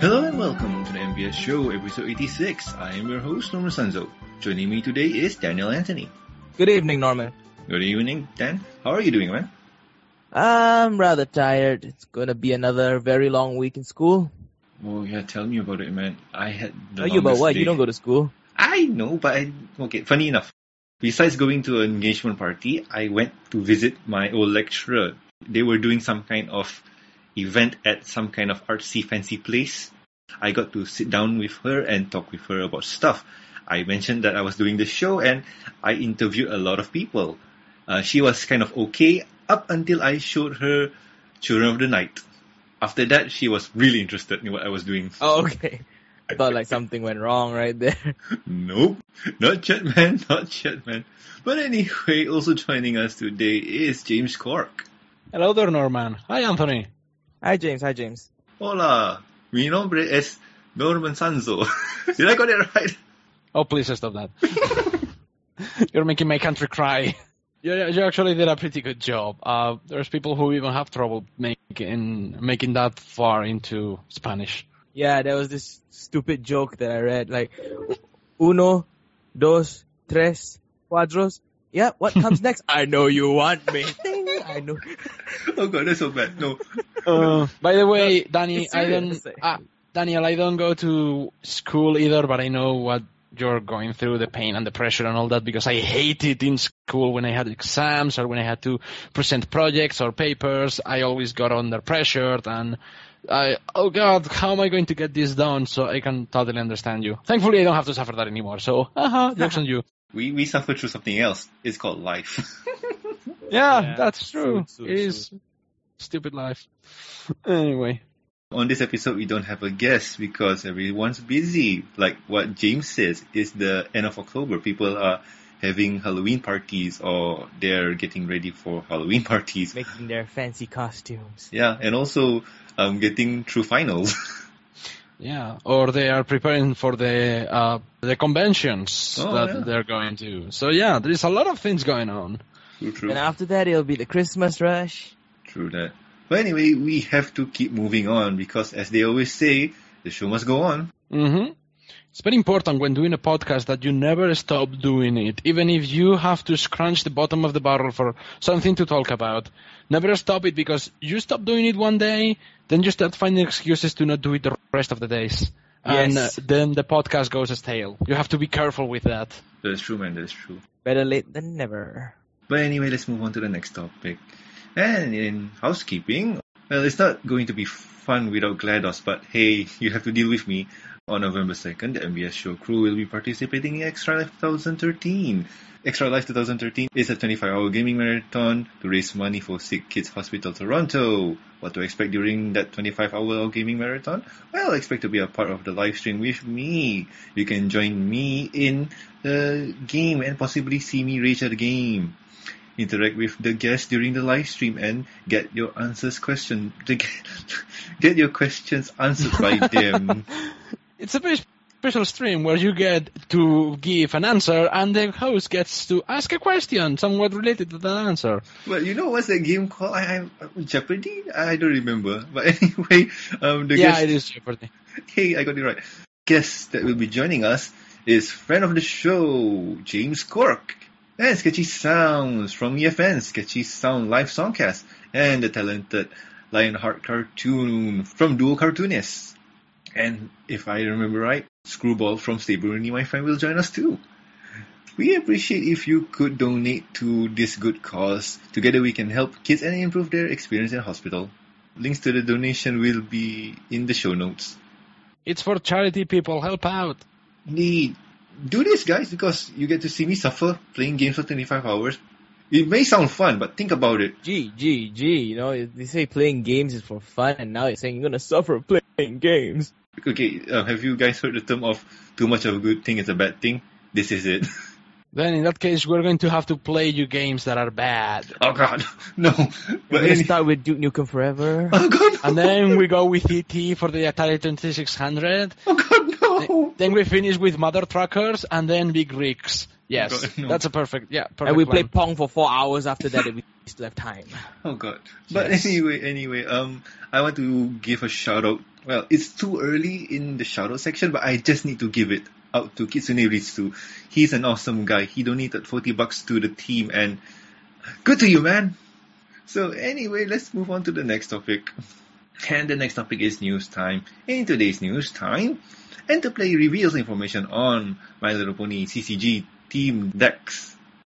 Hello and welcome to the MBS Show, episode 86. I am your host, Norman Sanzo. Joining me today is Daniel Anthony. Good evening, Norman. Good evening, Dan. How are you doing, man? I'm rather tired. It's gonna be another very long week in school. Oh yeah, tell me about it, man. I had the Are you about what? day. You don't go to school? I know, but I, okay, funny enough. Besides going to an engagement party, I went to visit my old lecturer. They were doing some kind of event at some kind of artsy fancy place. I got to sit down with her and talk with her about stuff. I mentioned that I was doing the show and I interviewed a lot of people. Uh, she was kind of okay up until I showed her Children of the Night. After that, she was really interested in what I was doing. Oh, okay. I thought like something went wrong right there. Nope, not yet, man, not yet, man. But anyway, also joining us today is James Cork. Hello there, Norman. Hi, Anthony. Hi, James. Hi, James. Hola, mi nombre es Norman Sanzo. Did I got it right? Oh, please stop that. You're making my country cry. You, you actually did a pretty good job. Uh, there's people who even have trouble making making that far into Spanish. Yeah, there was this stupid joke that I read, like uno, dos, tres, cuadros. Yeah, what comes next? I know you want me. I know. Oh god, that's so bad. No. Uh, by the way, Danny, I don't. Ah, Daniel, I don't go to school either, but I know what you're going through, the pain and the pressure and all that, because I hate it in school when I had exams or when I had to present projects or papers. I always got under pressure and I, oh god, how am I going to get this done? So I can totally understand you. Thankfully, I don't have to suffer that anymore. So, haha, jokes on you. We we suffer through something else. It's called life. Yeah, Yeah, that's true. true, it true, is stupid life. Anyway. On this episode, we don't have a guest because everyone's busy. Like what James says, it's the end of October. People are having Halloween parties or they're getting ready for Halloween parties. Making their fancy costumes. Yeah, and also um, getting through finals. Yeah, or they are preparing for the uh, the conventions Oh, that yeah. they're going to. So yeah, there is a lot of things going on. true, true. And after that, it'll be the Christmas rush. True that. But anyway, we have to keep moving on because, as they always say, the show must go on. hmm It's very important when doing a podcast that you never stop doing it, even if you have to scrunch the bottom of the barrel for something to talk about. Never stop it because you stop doing it one day, then you start finding excuses to not do it the rest of the days. And uh, then the podcast goes stale. You have to be careful with that. That's true, man. That's true. Better late than never. But anyway, let's move on to the next topic. And in housekeeping, well, it's not going to be fun without GLaDOS, but hey, you have to deal with me. On November 2nd, the MBS show crew will be participating in Extra Life 2013. Extra Life 2013 is a 25-hour gaming marathon to raise money for Sick Kids Hospital Toronto. What to expect during that 25-hour gaming marathon? Well, expect to be a part of the live stream with me. You can join me in the game and possibly see me rage at the game interact with the guests during the live stream and get your answers question get, get your questions answered by them. It's a very special stream where you get to give an answer and the host gets to ask a question somewhat related to that answer. Well, you know what's that game called? I, I Jeopardy? I don't remember. But anyway, um, the yeah, guest, it is Jeopardy. hey, I got it right. Guest that will be joining us is friend of the show, James Cork, and Sketchy Sounds from EFN, Sketchy Sound Live Songcast, and the talented Lionheart Cartoon from Dual Cartoonists. And if I remember right, Screwball from Stay Bruni, my friend, will join us too. We appreciate if you could donate to this good cause. Together we can help kids and improve their experience in hospital. Links to the donation will be in the show notes. It's for charity people. Help out. Indeed. Do this, guys, because you get to see me suffer playing games for 25 hours. It may sound fun, but think about it. Gee, gee, gee, you know, they say playing games is for fun, and now you're saying you're gonna suffer playing games. Okay, uh, have you guys heard the term of too much of a good thing is a bad thing? This is it. Then in that case, we're going to have to play you games that are bad. oh god, no. We're But gonna any- start with Duke Nukem Forever. oh god, no. And then we go with ET for the Atari 2600. oh god, no. No. Then we finish with mother truckers and then big rigs. Yes, God, no. that's a perfect. Yeah, perfect. and we play. Pong for four hours after that if we still have time. Oh god. But Yes. anyway, anyway, um, I want to give a shout out. Well, it's too early in the out section, but I just need to give it out to Kitsune Ritsu. He's an awesome guy. He donated 40 bucks to the team and good to you, man. So anyway, let's move on to the next topic. And the next topic is news time. In today's news time, Enterplay reveals information on My Little Pony CCG team decks.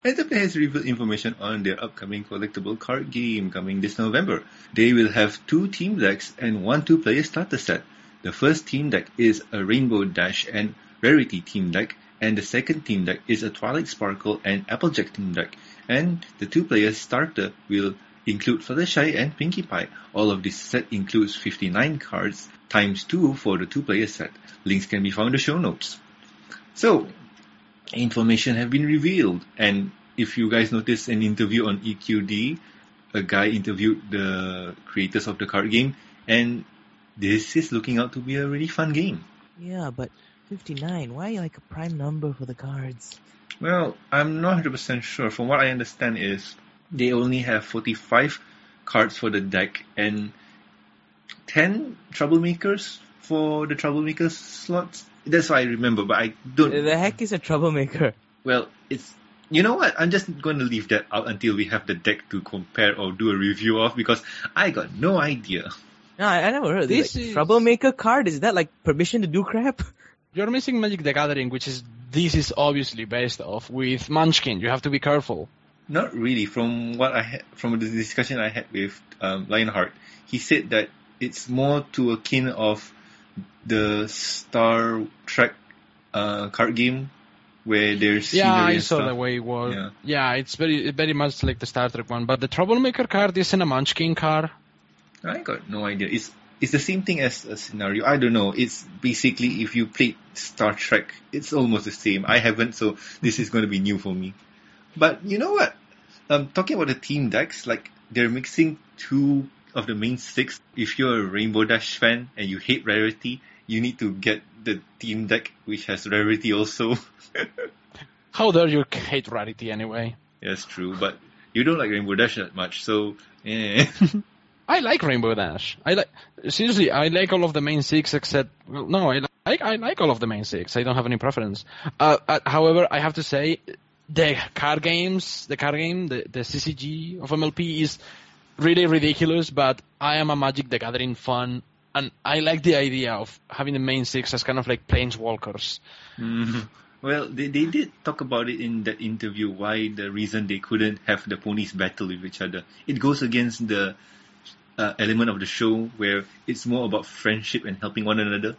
Enterplay has revealed information on their upcoming collectible card game coming this November. They will have two team decks and one two-player starter set. The first team deck is a Rainbow Dash and Rarity team deck, and the second team deck is a Twilight Sparkle and Applejack team deck. And the two-player starter will include Fluttershy and Pinkie Pie. All of this set includes 59 cards times 2 for the two-player set. Links can be found in the show notes. So, information have been revealed. And if you guys noticed an interview on EQD, a guy interviewed the creators of the card game, and this is looking out to be a really fun game. Yeah, but 59, why like a prime number for the cards? Well, I'm not 100% sure. From what I understand is they only have 45 cards for the deck and 10 troublemakers for the troublemaker slots. That's what I remember, but I don't The heck is a troublemaker? Well, it's you know what? I'm just going to leave that out until we have the deck to compare or do a review of because I got no idea. No, I, I never heard This this. Like, is- troublemaker card? Is that like permission to do crap? You're missing Magic the Gathering, which is this is obviously based off with Munchkin. You have to be careful. Not really. From what I had, from the discussion I had with um, Lionheart, he said that it's more to akin of the Star Trek uh, card game where there's Yeah, I saw stuff. the way it was. Yeah. Yeah. it's very very much like the Star Trek one. But the Troublemaker card isn't a Munchkin card. I got no idea. It's it's the same thing as a scenario. I don't know. It's basically if you played Star Trek, it's almost the same. I haven't, so this is going to be new for me. But you know what? Um, talking about the team decks, like they're mixing two of the main six. If you're a Rainbow Dash fan and you hate Rarity, you need to get the team deck which has Rarity also. How dare you hate Rarity anyway? That's true, but you don't like Rainbow Dash that much, so eh. I like Rainbow Dash. I like seriously. I like all of the main six except well, no. I like I like all of the main six. I don't have any preference. Uh, uh, however, I have to say the card games, the card game, the the CCG of MLP is really ridiculous. But I am a Magic the Gathering fan, and I like the idea of having the main six as kind of like planeswalkers. Mhm. Well, they, they did talk about it in that interview, why the reason they couldn't have the ponies battle with each other. It goes against the uh, element of the show where it's more about friendship and helping one another.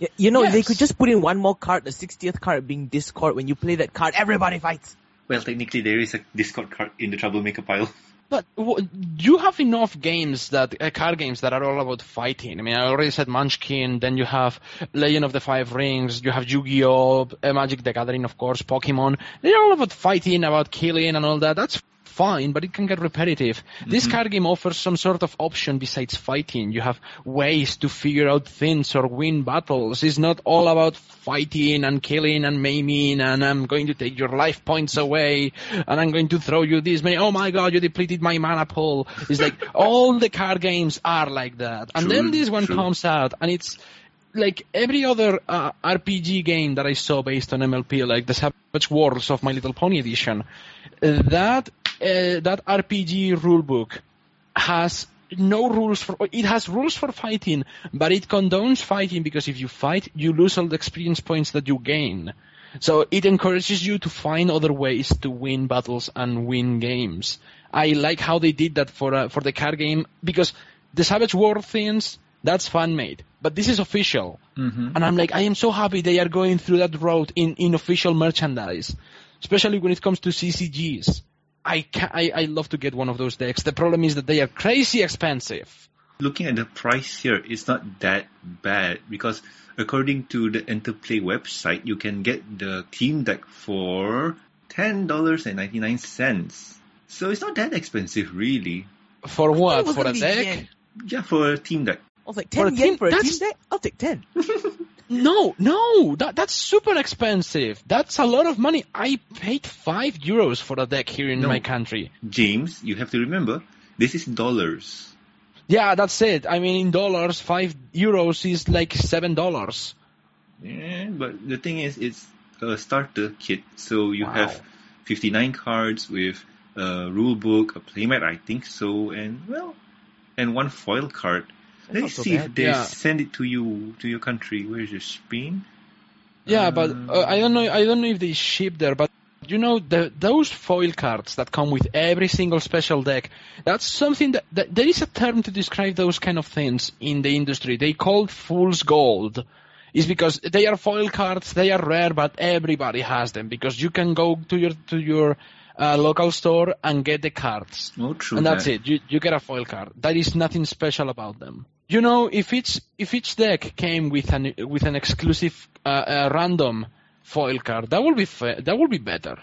Y- You know, they could just put in one more card, the 60th card being Discord. When you play that card, everybody fights. Well, technically there is a Discord card in the Troublemaker pile. But you have enough games that uh, card games that are all about fighting. I mean, I already said Munchkin. Then you have Legend of the Five Rings. You have Yu-Gi-Oh, uh, Magic the Gathering, of course, Pokemon. They're all about fighting, about killing, and all that. That's fine, but it can get repetitive. This card game offers some sort of option besides fighting. You have ways to figure out things or win battles. It's not all about fighting and killing and maiming and I'm going to take your life points away and I'm going to throw you this many. Oh my god, you depleted my mana pool. It's like all the card games are like that. And True, then this one true. comes out and it's like every other uh, RPG game that I saw based on MLP, like the Savage Worlds of My Little Pony edition, uh, that uh, that RPG rulebook has no rules for it has rules for fighting, but it condones fighting because if you fight, you lose all the experience points that you gain. So it encourages you to find other ways to win battles and win games. I like how they did that for uh, for the card game because the Savage War things that's fan made, but this is official. Mm-hmm. And I'm like, I am so happy they are going through that road in, in official merchandise, especially when it comes to CCGs. I, ca I I love to get one of those decks. The problem is that they are crazy expensive. Looking at the price here, it's not that bad because according to the Enterplay website, you can get the team deck for ten dollars and ninety nine cents. So it's not that expensive, really. For what? For a deck? yen. Yeah, for a team deck. I was like, For 10 a yen team- for a that's- team deck? I'll take 10. No, no, that that's super expensive. That's a lot of money. I paid five euros for a deck here in No. my country. James, you have to remember, this is dollars. Yeah, that's it. I mean, in dollars, five euros is like seven dollars. Yeah, but the thing is, it's a starter kit, so you Wow. have 59 cards with a rule book, a playmat, I think so, and well, and one foil card. That's Let's not so see if they Yeah. send it to you to your country. Where is it? Spain? Yeah, but Uh, uh, I don't know. I don't know if they ship there, but you know the those foil cards that come with every single special deck. That's something that, that there is a term to describe those kind of things in the industry. They called fool's gold. Is because they are foil cards. They are rare, but everybody has them because you can go to your to your uh, local store and get the cards. No, true. and that's that. it. You you get a foil card. There is nothing special about them. You know, if each if each deck came with an with an exclusive uh, uh, random foil card, that would be fa- that would be better.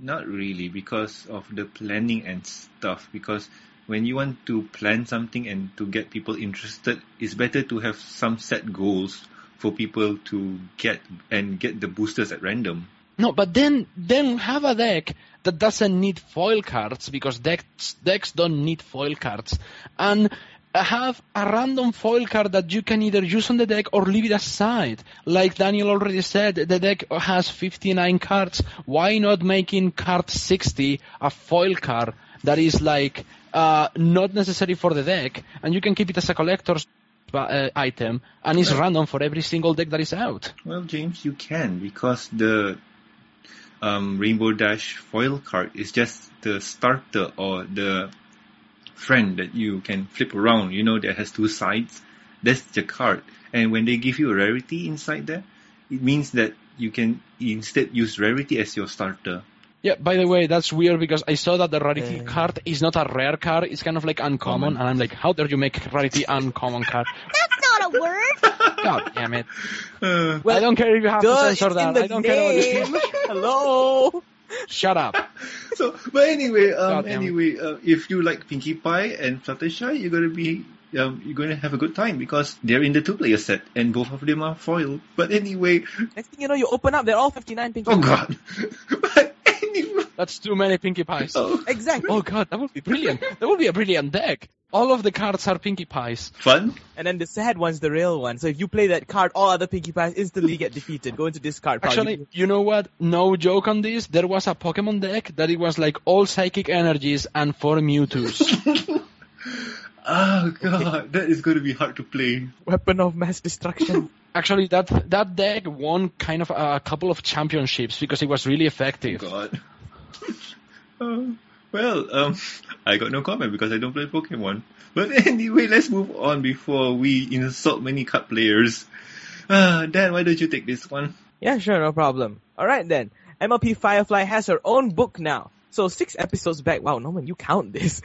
Not really, because of the planning and stuff. Because when you want to plan something and to get people interested, it's better to have some set goals for people to get and get the boosters at random. No, but then then have a deck that doesn't need foil cards because decks decks don't need foil cards, and have a random foil card that you can either use on the deck or leave it aside. Like Daniel already said, the deck has 59 cards. Why not making card 60 a foil card that is like uh, not necessary for the deck, and you can keep it as a collector's uh, item, and it's random for every single deck that is out. Well, James, you can because the um, Rainbow Dash foil card is just the starter or the friend that you can flip around. You know, that has two sides. That's the card. And when they give you a rarity inside there, it means that you can instead use rarity as your starter. Yeah, by the way, that's weird because I saw that the rarity Uh, card is not a rare card, it's kind of like uncommon, Common. and I'm like, how dare you make rarity uncommon card? That's not a word. God damn it. Uh, I don't care if you have to censor that. I don't care what you name. Hello. Shut up. so, but anyway, um, anyway, uh, if you like Pinkie Pie and Fluttershy, you're gonna be, um, you're gonna have a good time because they're in the two-player set and both of them are foil. But anyway, Next thing you know, you open up, they're all 59 pinky. oh god. but anyway, That's too many Pinkie Pies. oh, Exactly. Oh god, that would be brilliant. That would be a brilliant deck. All of the cards are Pinkie Pies. fun. And then the sad one's the real one. So if you play that card, all other Pinkie Pies instantly get defeated. Go into discard pile. Actually, you know what? No joke on this. There was a Pokemon deck that it was like all psychic energies and four Mewtwo's. Oh god, that is gonna be hard to play. weapon of mass destruction. Actually, that that deck won kind of a couple of championships because it was really effective. Oh, god. Uh, well, um, I got no comment because I don't play Pokemon. But anyway, let's move on before we insult many card players. Uh, Dan, why don't you take this one? yeah, sure, no problem. Alright then. MLP Firefly has her own book now. So six episodes back, wow, Norman, you count this.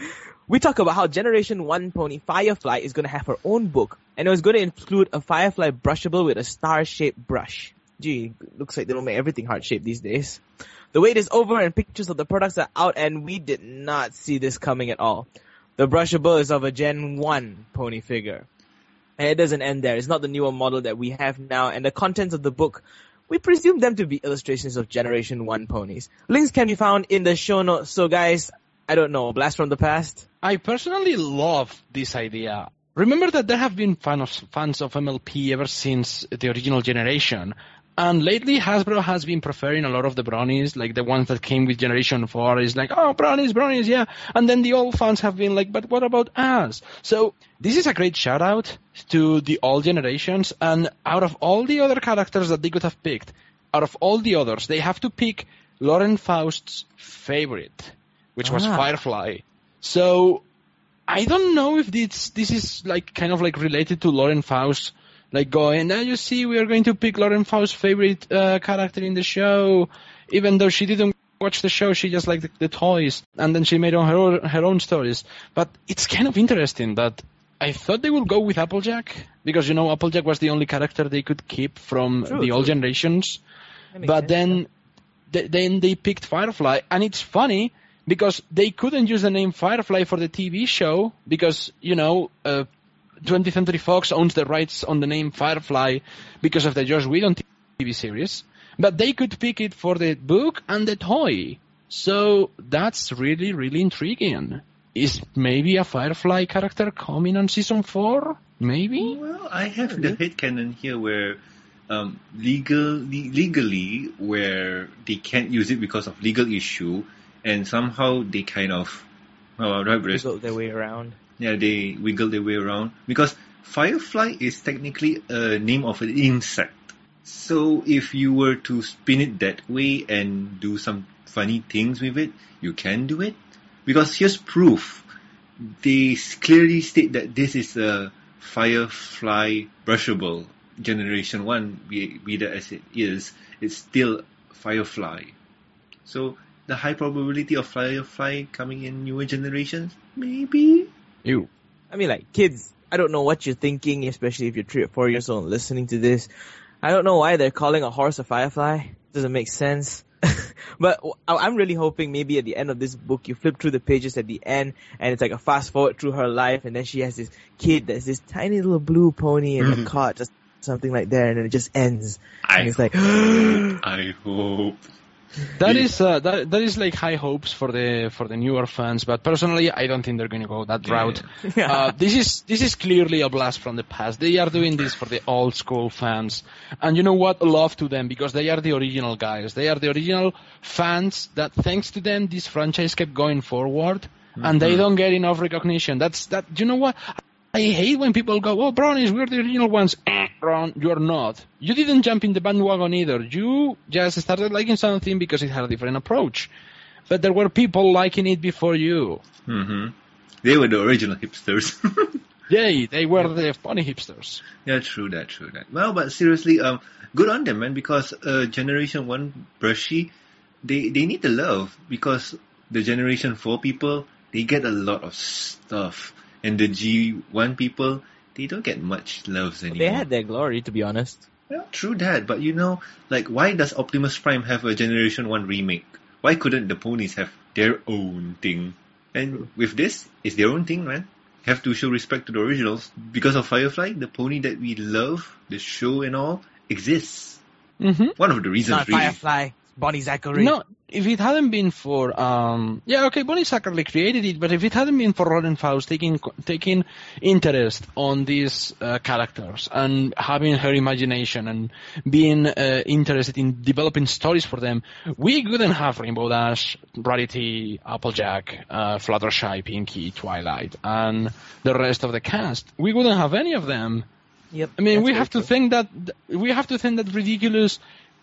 We talk about how Generation 1 pony Firefly is gonna have her own book. And it was gonna include a Firefly brushable with a star-shaped brush. Gee, looks like they don't make everything heart-shaped these days. The wait is over and pictures of the products are out and we did not see this coming at all. The brushable is of a Gen 1 pony figure. And it doesn't end there. It's not the newer model that we have now and the contents of the book we presume them to be illustrations of Generation 1 ponies. Links can be found in the show notes. So guys, I don't know, blast from the past? I personally love this idea. Remember that there have been fans of, fans of MLP ever since the original generation. And lately Hasbro has been preferring a lot of the bronies, like the ones that came with Generation 4 is like, oh, bronies, bronies, yeah. And then the old fans have been like, but what about us? So this is a great shout out to the old generations. And out of all the other characters that they could have picked, out of all the others, they have to pick Lauren Faust's favorite, which was Ah. Firefly. So I don't know if this this is like kind of like related to Lauren Faust, like going, now you see, we are going to pick Lauren Faust's favorite uh, character in the show, even though she didn't watch the show, she just liked the, the toys, and then she made on her own, her own stories. But it's kind of interesting that I thought they would go with Applejack. Because you know Applejack was the only character they could keep from True, the old generations. But sense. then th- then they picked Firefly, and it's funny because they couldn't use the name Firefly for the TV show because you know uh, 20th Century Fox owns the rights on the name Firefly because of the Joss Whedon TV series, but they could pick it for the book and the toy. So that's really, really intriguing. Is maybe a Firefly character coming on season four? Maybe? Well, I have the headcanon here where um, legal, le- legally, where they can't use it because of legal issue, and somehow they kind of, oh, right, Bruce? Wiggle their way around. Yeah, they wiggle their way around because firefly is technically a name of an insect. So if you were to spin it that way and do some funny things with it, you can do it. Because here's proof. They clearly state that this is a firefly brushable generation one, be, that as it is, it's still firefly. So the high probability of firefly coming in newer generations, maybe. You. I mean, like, kids, I don't know what you're thinking, especially if you're three or four years old listening to this. I don't know why they're calling a horse a firefly. Doesn't make sense. but I'm really hoping maybe at the end of this book, you flip through the pages at the end, and it's like a fast forward through her life, and then she has this kid that's this tiny little blue pony in a Mhm. cart, just something like that, and then it just ends. I and it's like, I hope. That Yeah. is uh, that that is like high hopes for the for the newer fans, but personally, I don't think they're going to go that Yeah. route. Uh, this is this is clearly a blast from the past. They are doing this for the old school fans, and you know what? Love to them because they are the original guys. They are the original fans. That thanks to them, this franchise kept going forward, and they Mhm. don't get enough recognition. That's that. You know what? I hate when people go, "Oh, bronies, we're the original ones." Eh, Brown, you're not. You didn't jump in the bandwagon either. You just started liking something because it had a different approach. But there were people liking it before you. Mm-hmm. They were the original hipsters. Yay, they were the funny hipsters. yeah, true that, true that. Well, but seriously, um, good on them, man, because uh, Generation 1 Brushy, they, they need the love because the Generation 4 people, they get a lot of stuff. And the G1 people, they don't get much loves anymore. they had their glory, to be honest. Well, true that, but you know, like, why does Optimus Prime have a Generation 1 remake? Why couldn't the ponies have their own thing? And with this, it's their own thing, man. Have to show respect to the originals. Because of Firefly, the pony that we love, the show and all, exists. Mm-hmm. One of the reasons, Not really. Firefly, it's Bonnie Zacherle. No, if it hadn't been for um, yeah, okay, Bonnie Zacherle created it, but if it hadn't been for Lauren Faust taking taking interest on these uh, characters and having her imagination and being uh, interested in developing stories for them, we wouldn't have Rainbow Dash, Rarity, Applejack, uh, Fluttershy, Pinky, Twilight, and the rest of the cast. We wouldn't have any of them. Yep. I mean, we have to true. think that we have to think that ridiculous,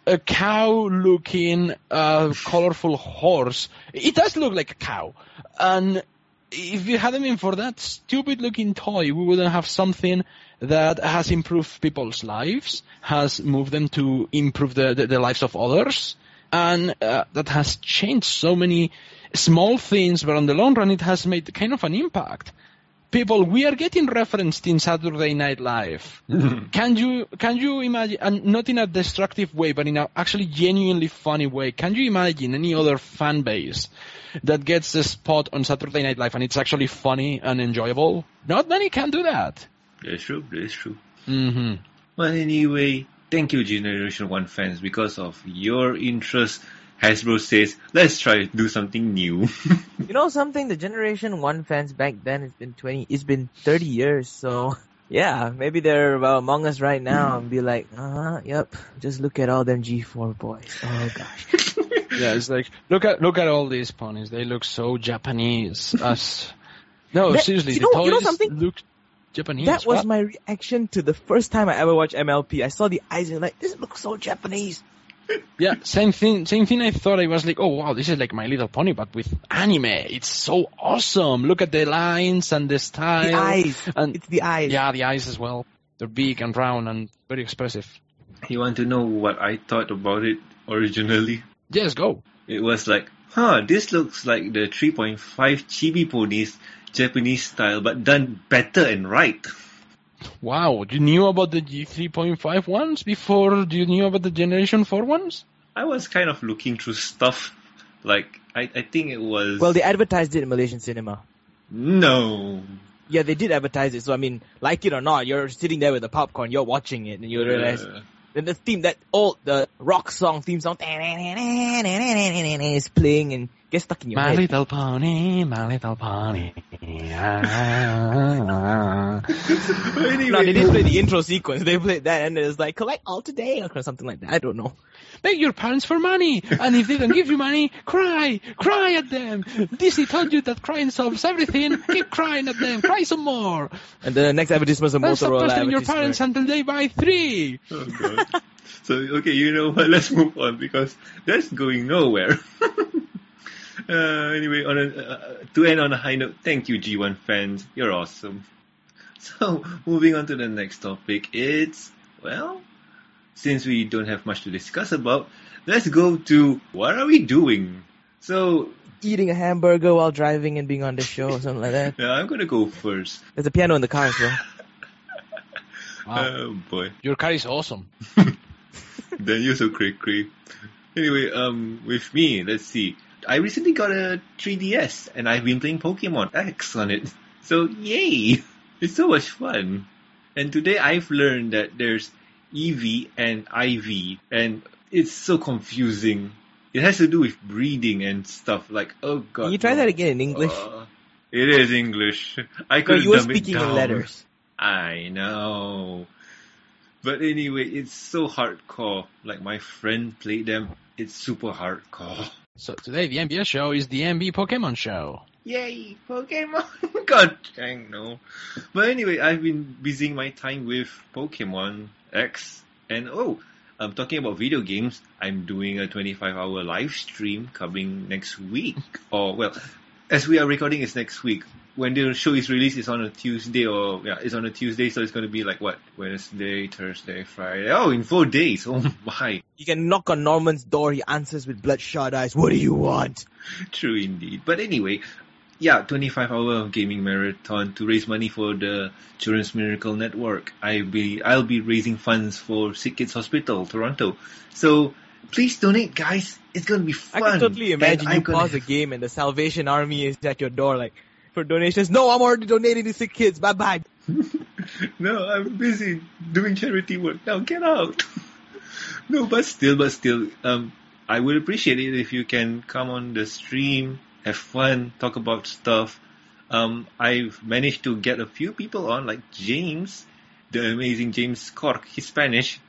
uh, cow-looking, uh, colorful horse. It does look like a cow, and if it hadn't been for that stupid-looking toy, we wouldn't have something that has improved people's lives, has moved them to improve the, the, the lives of others, and uh, that has changed so many small things, but on the long run, it has made kind of an impact people we are getting referenced in Saturday Night Live. can you can you imagine and not in a destructive way but in a actually genuinely funny way can you imagine any other fan base that gets a spot on Saturday Night Live and it's actually funny and enjoyable not many can do that That's true, that's true. hmm Well, anyway, thank you, Generation 1 fans. Because of your interest, Hasbro says, let's try to do something new. You know something? The Generation One fans back then it's been twenty. It's been thirty years. So yeah, maybe they're among us right now and be like, uh huh, yep. Just look at all them G4 boys. Oh gosh. yeah it's like look at look at all these ponies they look so Japanese us no That- seriously you the know- you know something? look Japanese that was What? my reaction to the first time I ever watched MLP. I saw the eyes and like, this looks so Japanese. Yeah, same thing. Same thing. I thought I was like, oh wow, this is like My Little Pony, but with anime. It's so awesome. Look at the lines and the style. The eyes. and It's the eyes. yeah, the eyes as well. They're big and round and very expressive. you want to know what I thought about it originally? Yes, go. It was like, huh, this looks like the 3.5 chibi ponies Japanese style, but done better and right. Wow, do you knew about the G3.5 ones before Do you knew about the Generation 4 ones? I was kind of looking through stuff, like, I, I think it was... Well, they advertised it in Malaysian cinema. No. Yeah, they did advertise it. So I mean, like it or not, you're sitting there with the popcorn, you're watching it, and you realize Uh, then the theme, that old the rock song theme song is playing and gets stuck in your My head. little pony, my little pony. Ah. anyway, No, they didn't play the intro sequence. They played that, and it was like collect all today or something like that. I don't know. Beg your parents for money, and if they don't give you money, cry, cry at them. Disney told you that crying solves everything. Keep crying at them, cry some more. And the next advertisement is a Don't stop Motorola pestering your parents until they buy three. Oh god. so okay, you know what? Let's move on because that's going nowhere. uh, anyway, on a, uh, to end on a high note, thank you G1 fans, you're awesome. So moving on to the next topic, it's well, since we don't have much to discuss about, let's go to what are we doing? So Eating a hamburger while driving and being on the show or something like that. yeah, I'm gonna go first. There's a piano in the car as well. Wow. Oh boy. Your car is awesome. then you're so cray cray. Anyway, um, with me, let's see. I recently got a 3DS and I've been playing Pokemon X on it. So yay! It's so much fun. And today I've learned that there's EV and IV and it's so confusing. It has to do with breeding and stuff like, oh god. Can you try no. that again in English? Uh, it is English. I no, could you were speaking in letters. I know. But anyway, it's so hardcore. Like my friend played them. It's super hardcore. So today the MBS show is the MB Pokemon show. Yay, Pokemon! God dang no. But anyway, I've been busying my time with Pokemon X. And oh, I'm talking about video games. I'm doing a 25 hour live stream coming next week. Or, well, as we are recording, it's next week. When the show is released, it's on a Tuesday, or yeah, it's on a Tuesday, so it's going to be like what? Wednesday, Thursday, Friday. Oh, in four days. Oh my. You can knock on Norman's door. He answers with bloodshot eyes. What do you want? True indeed. But anyway, yeah, 25 hour gaming marathon to raise money for the Children's Miracle Network. I'll be I'll be raising funds for Sick Kids Hospital, Toronto. So please donate, guys. It's gonna be fun. I can totally imagine I'm you pause the game and the Salvation Army is at your door, like for donations. No, I'm already donating to sick kids. Bye bye. no, I'm busy doing charity work. Now get out. no, but still, but still, um, I would appreciate it if you can come on the stream, have fun, talk about stuff. Um, I've managed to get a few people on, like James, the amazing James Cork. He's Spanish,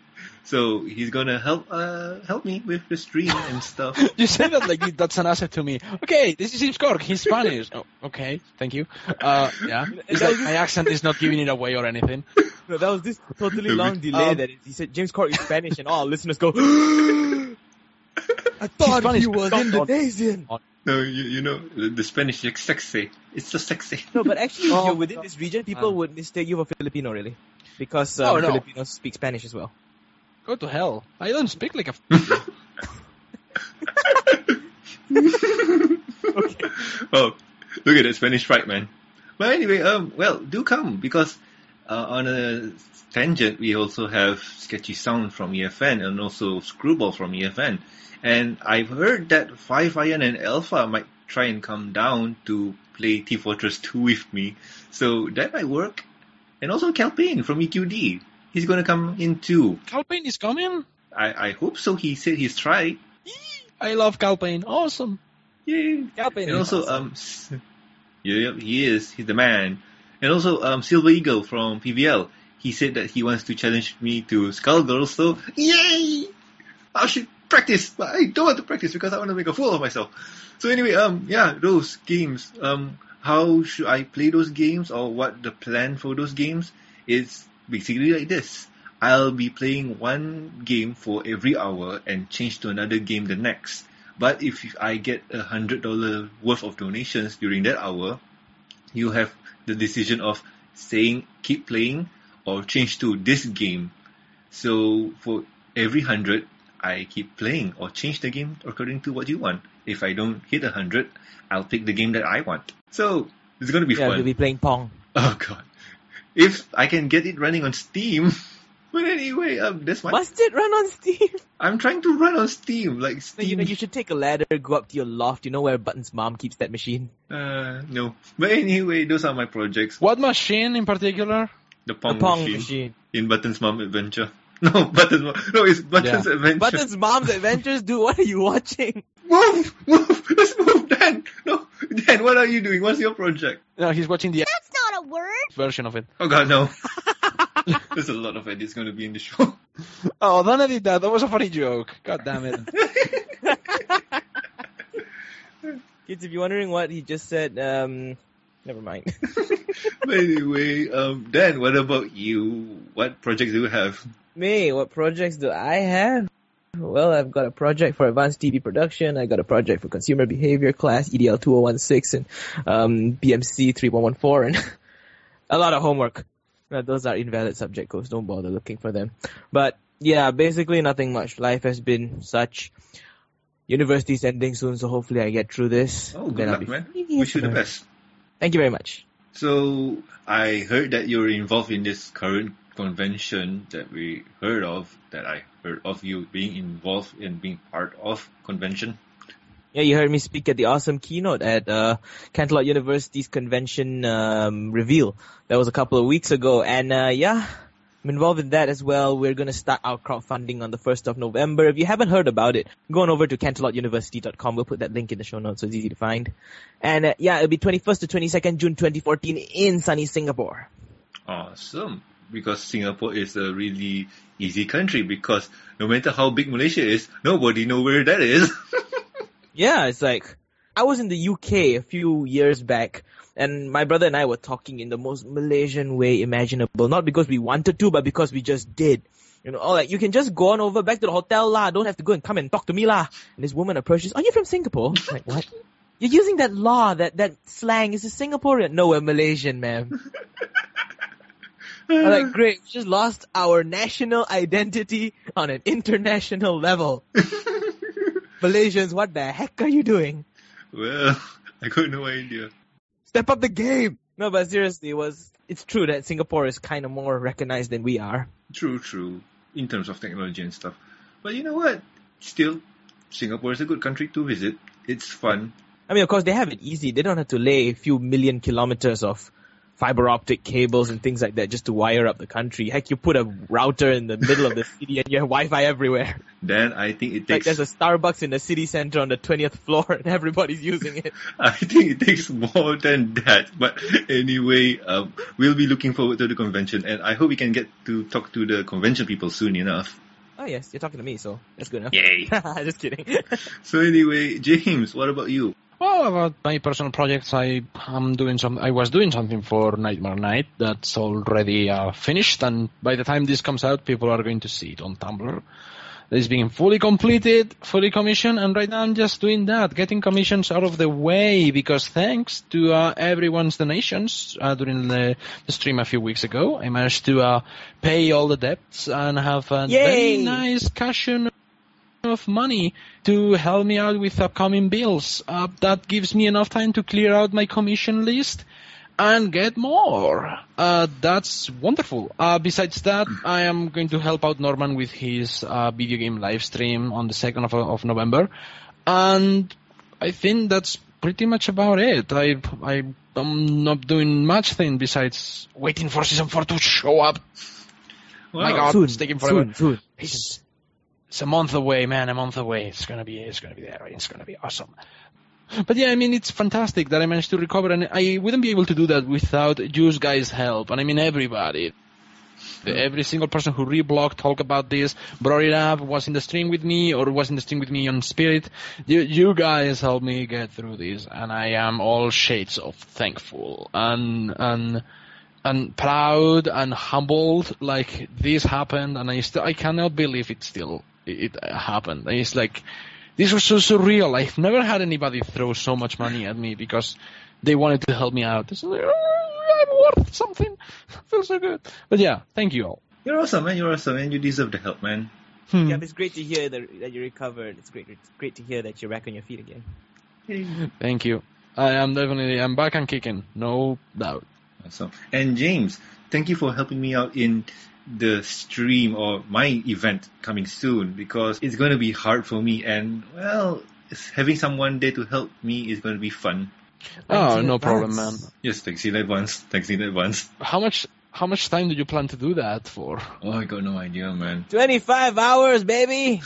so he's gonna help uh help me with the stream and stuff. You say that like that's an asset to me. Okay, this is James Cork. He's Spanish. Oh, okay, thank you. Uh, yeah, it's like my accent is not giving it away or anything. No, that was this totally long delay Um, that he said James Cork is Spanish and all listeners go. I thought Spanish. he was Indonesian. No, you, you know the, the Spanish is sexy. It's so sexy. No, but actually, if Oh, you're within this region, people uh. would mistake you for Filipino, really, because uh, Oh, no. Filipinos speak Spanish as well. Go to hell. I don't speak like a. Oh, look at that Spanish fright, man. But anyway, um, well, do come because uh, on a tangent, we also have Sketchy Sound from EFN and also Screwball from EFN. And I've heard that Five Iron and Alpha might try and come down to play T Fortress 2 with me. So that might work. And also Calpain from EQD. He's gonna come in too. Calpain is coming. I, I hope so. He said he's tried. I love Calpain. Awesome. Yay. Calpain And also, awesome. um, yeah, yeah, he is. He's the man. And also, um, Silver Eagle from PVL. He said that he wants to challenge me to Skullgirls. So, yay! I should practice, but I don't want to practice because I want to make a fool of myself. So anyway, um, yeah, those games. Um, how should I play those games, or what the plan for those games? Is basically like this. I'll be playing one game for every hour and change to another game the next. But if I get a hundred dollar worth of donations during that hour, you have the decision of saying keep playing or change to this game. So for every hundred, I keep playing or change the game according to what you want. If I don't hit a hundred, I'll pick the game that I want. So it's gonna be yeah, fun. we'll be playing Pong. Oh god. If I can get it running on Steam, But anyway, um, that's my. Must it run on Steam? I'm trying to run on Steam, like No, Steam. you know, you should take a ladder, go up to your loft. You know where Button's mom keeps that machine? Uh, no. But anyway, those are my projects. What machine in particular? The The Pong, Pong machine, machine. in Button's Mom Adventure. No, Button's Mom. No, it's Button's Adventure. Button's mom's adventures, dude. What are you watching? Move! Move! Let's move, Dan! No! Dan, what are you doing? What's your project? No, he's watching the That's not a word. version of it. Oh god, no. There's a lot of it. edits going to be in the show. Oh, don't edit that. That was a funny joke. God damn it. Kids, if you're wondering what he just said, um, never mind. but anyway, um, Dan, what about you? What projects do you have? Me, what projects do I have? Well, I've got a project for advanced TV production. I got a project for consumer behavior class, EDL 2016, and um, BMC 3114, and a lot of homework. Uh, those are invalid subject codes. Don't bother looking for them. But yeah, basically nothing much. Life has been such. University's ending soon, so hopefully I get through this. Oh, good Then luck, man. Wish you the best. Thank you very much. So, I heard that you're involved in this current convention that we heard of, that I heard of you being involved in being part of convention. Yeah, you heard me speak at the awesome keynote at uh, Canterlot University's convention um, reveal. That was a couple of weeks ago, and uh, yeah, I'm involved in that as well. We're gonna start our crowdfunding on the first of November. If you haven't heard about it, go on over to canterlotuniversity.com. We'll put that link in the show notes, so it's easy to find. And uh, yeah, it'll be 21st to 22nd June 2014 in sunny Singapore. Awesome. Because Singapore is a really easy country because no matter how big Malaysia is, nobody know where that is. Yeah, it's like I was in the UK a few years back, and my brother and I were talking in the most Malaysian way imaginable. Not because we wanted to, but because we just did. You know, oh, like you can just go on over back to the hotel lah. Don't have to go and come and talk to me lah. And this woman approaches, "Are you from Singapore?" I'm like what? You're using that law, that that slang. Is a Singaporean? No, we're Malaysian, ma'am. I'm like, great, we just lost our national identity on an international level. Malaysians, what the heck are you doing? well, I got no idea. Step up the game. No, but seriously, it was it's true that Singapore is kind of more recognized than we are. True, true. In terms of technology and stuff. But you know what? Still, Singapore is a good country to visit. It's fun. I mean, of course, they have it easy. They don't have to lay a few million kilometers of fiber optic cables and things like that just to wire up the country. Heck, you put a router in the middle of the city and you have Wi-Fi everywhere. Then I think it takes. Like there's a Starbucks in the city center on the 20th floor and everybody's using it. I think it takes more than that. But anyway, um, we'll be looking forward to the convention, and I hope we can get to talk to the convention people soon enough. Oh yes, you're talking to me, so that's good enough. Yay! just kidding. so anyway, James, what about you? Well, about my personal projects, I am doing some. I was doing something for Nightmare Night that's already uh, finished, and by the time this comes out, people are going to see it on Tumblr. It's being fully completed, fully commissioned, and right now I'm just doing that, getting commissions out of the way because thanks to uh, everyone's donations uh, during the, the stream a few weeks ago, I managed to uh, pay all the debts and have a very nice cushion of money to help me out with upcoming bills. Uh, that gives me enough time to clear out my commission list and get more. Uh, that's wonderful. Uh, besides that, I am going to help out Norman with his uh, video game live stream on the 2nd of, of November. And I think that's pretty much about it. I, I, I'm not doing much thing besides waiting for season 4 to show up. My Wow. God, soon, it's taking forever. soon, soon. It's a month away, man. A month away. It's gonna be. It's gonna be there. It's gonna be awesome. But yeah, I mean, it's fantastic that I managed to recover, and I wouldn't be able to do that without you guys' help. And I mean, everybody. Every single person who reblogged, talked about this, brought it up, was in the stream with me, or was in the stream with me on Spirit. You, you guys helped me get through this, and I am all shades of thankful and and and proud and humbled. Like this happened, and I still I cannot believe it still it, it happened. It's like this was so surreal. I've never had anybody throw so much money at me because they wanted to help me out. It's like, "Oh, I'm worth something. feels so good. But yeah, thank you all. You're awesome, man. You're awesome, and you deserve the help, man. Hmm. Yeah, it's great to hear that, that you recovered. It's great, it's great to hear that you're back on your feet again. Thank you. I am definitely I'm back and kicking, no doubt. Awesome. And James, thank you for helping me out in the stream or my event coming soon because it's going to be hard for me and well, having someone there to help me is going to be fun. Oh, in no problem, man. Yes, thanks in advance. Thanks in advance. How much how much time do you plan to do that for? Oh, I got no idea, man. 25 hours, baby!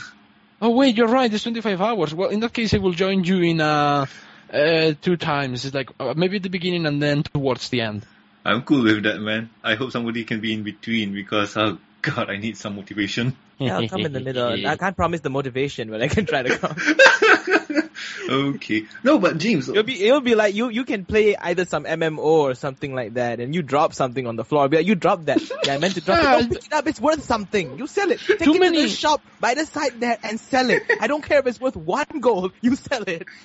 Oh wait, you're right. It's 25 hours. Well, in that case, I will join you in uh, uh two times. It's like uh, maybe at the beginning and then towards the end. I'm cool with that, man. I hope somebody can be in between because, oh god, I need some motivation. Yeah, I'll come in the middle. I can't promise the motivation, but I can try to come. okay. No, but James, It'll be it'll be like you you can play either some MMO or something like that, and you drop something on the floor. I'll be like, you drop that. Yeah, I meant to drop it. Don't oh, pick it up. It's worth something. You sell it. Take Too it to the shop by the side there and sell it. I don't care if it's worth one gold. You sell it.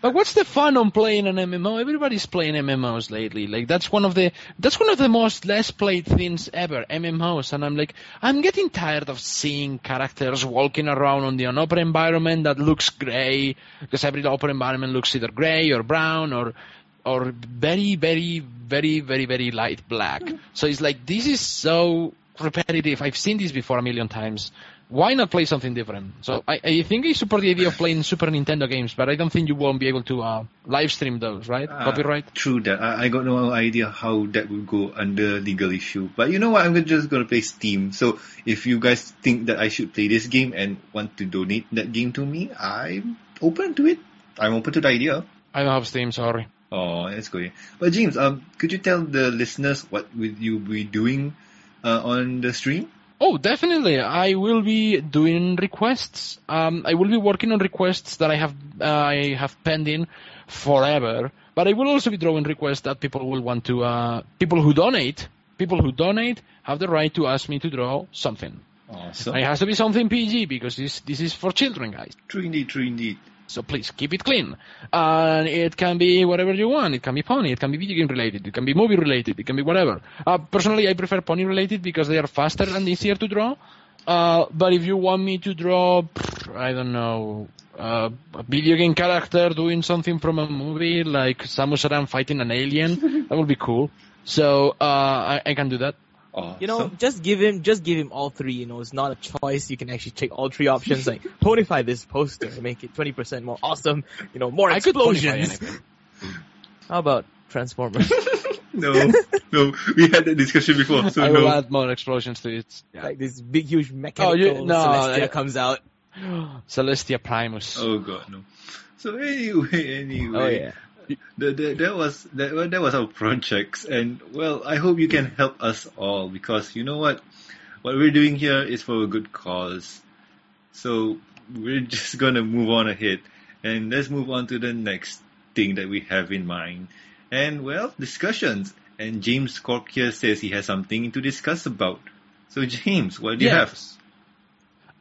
But what's the fun on playing an MMO? Everybody's playing MMOs lately. Like that's one of the that's one of the most less played things ever, MMOs. And I'm like, I'm getting tired of seeing characters walking around on the an open environment that looks grey because every open environment looks either grey or brown or or very very very very very light black. So it's like this is so repetitive. I've seen this before a million times. Why not play something different? So I, I think I support the idea of playing Super Nintendo games, but I don't think you won't be able to uh, live stream those, right? Ah, Copyright. True that. I, I got no idea how that would go under legal issue. But you know what? I'm just gonna play Steam. So if you guys think that I should play this game and want to donate that game to me, I'm open to it. I'm open to the idea. I don't have Steam, sorry. Oh, that's good. But James, um, could you tell the listeners what will you be doing uh, on the stream? Oh, definitely. I will be doing requests. Um, I will be working on requests that I have uh, I have pending forever. But I will also be drawing requests that people will want to. Uh, people who donate, people who donate have the right to ask me to draw something. Awesome. It has to be something PG because this this is for children, guys. True indeed, true indeed. So please keep it clean. And it can be whatever you want. It can be pony. It can be video game related. It can be movie related. It can be whatever. Uh, personally, I prefer pony related because they are faster and easier to draw. Uh, but if you want me to draw, I don't know, uh, a video game character doing something from a movie like Samus Aran fighting an alien, that would be cool. So uh, I, I can do that. Awesome. You know, just give him just give him all three. You know, it's not a choice. You can actually take all three options. Like ponify this poster, make it twenty percent more awesome. You know, more I could ponify explosions. How about Transformers? no, no, we had that discussion before, so I will no. add more explosions to it. like this big, huge mechanical Oh, you- no, Celestia I- comes out. Celestia Primus. Oh god, no. So anyway, oh, anyway. Oh yeah. That, that, that was that, well, that was our projects. And well I hope you can help us all because you know what? What we're doing here is for a good cause. So we're just gonna move on ahead. And let's move on to the next thing that we have in mind. And well discussions. And James Cork here says he has something to discuss about. So James what do you have.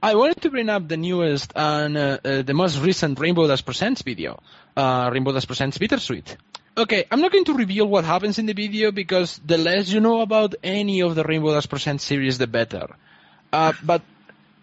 I wanted to bring up the newest and uh, uh, the most recent Rainbow Dash Presents video, uh, Rainbow Dash Presents Bittersweet. Okay, I'm not going to reveal what happens in the video because the less you know about any of the Rainbow Dash Presents series, the better. Uh, but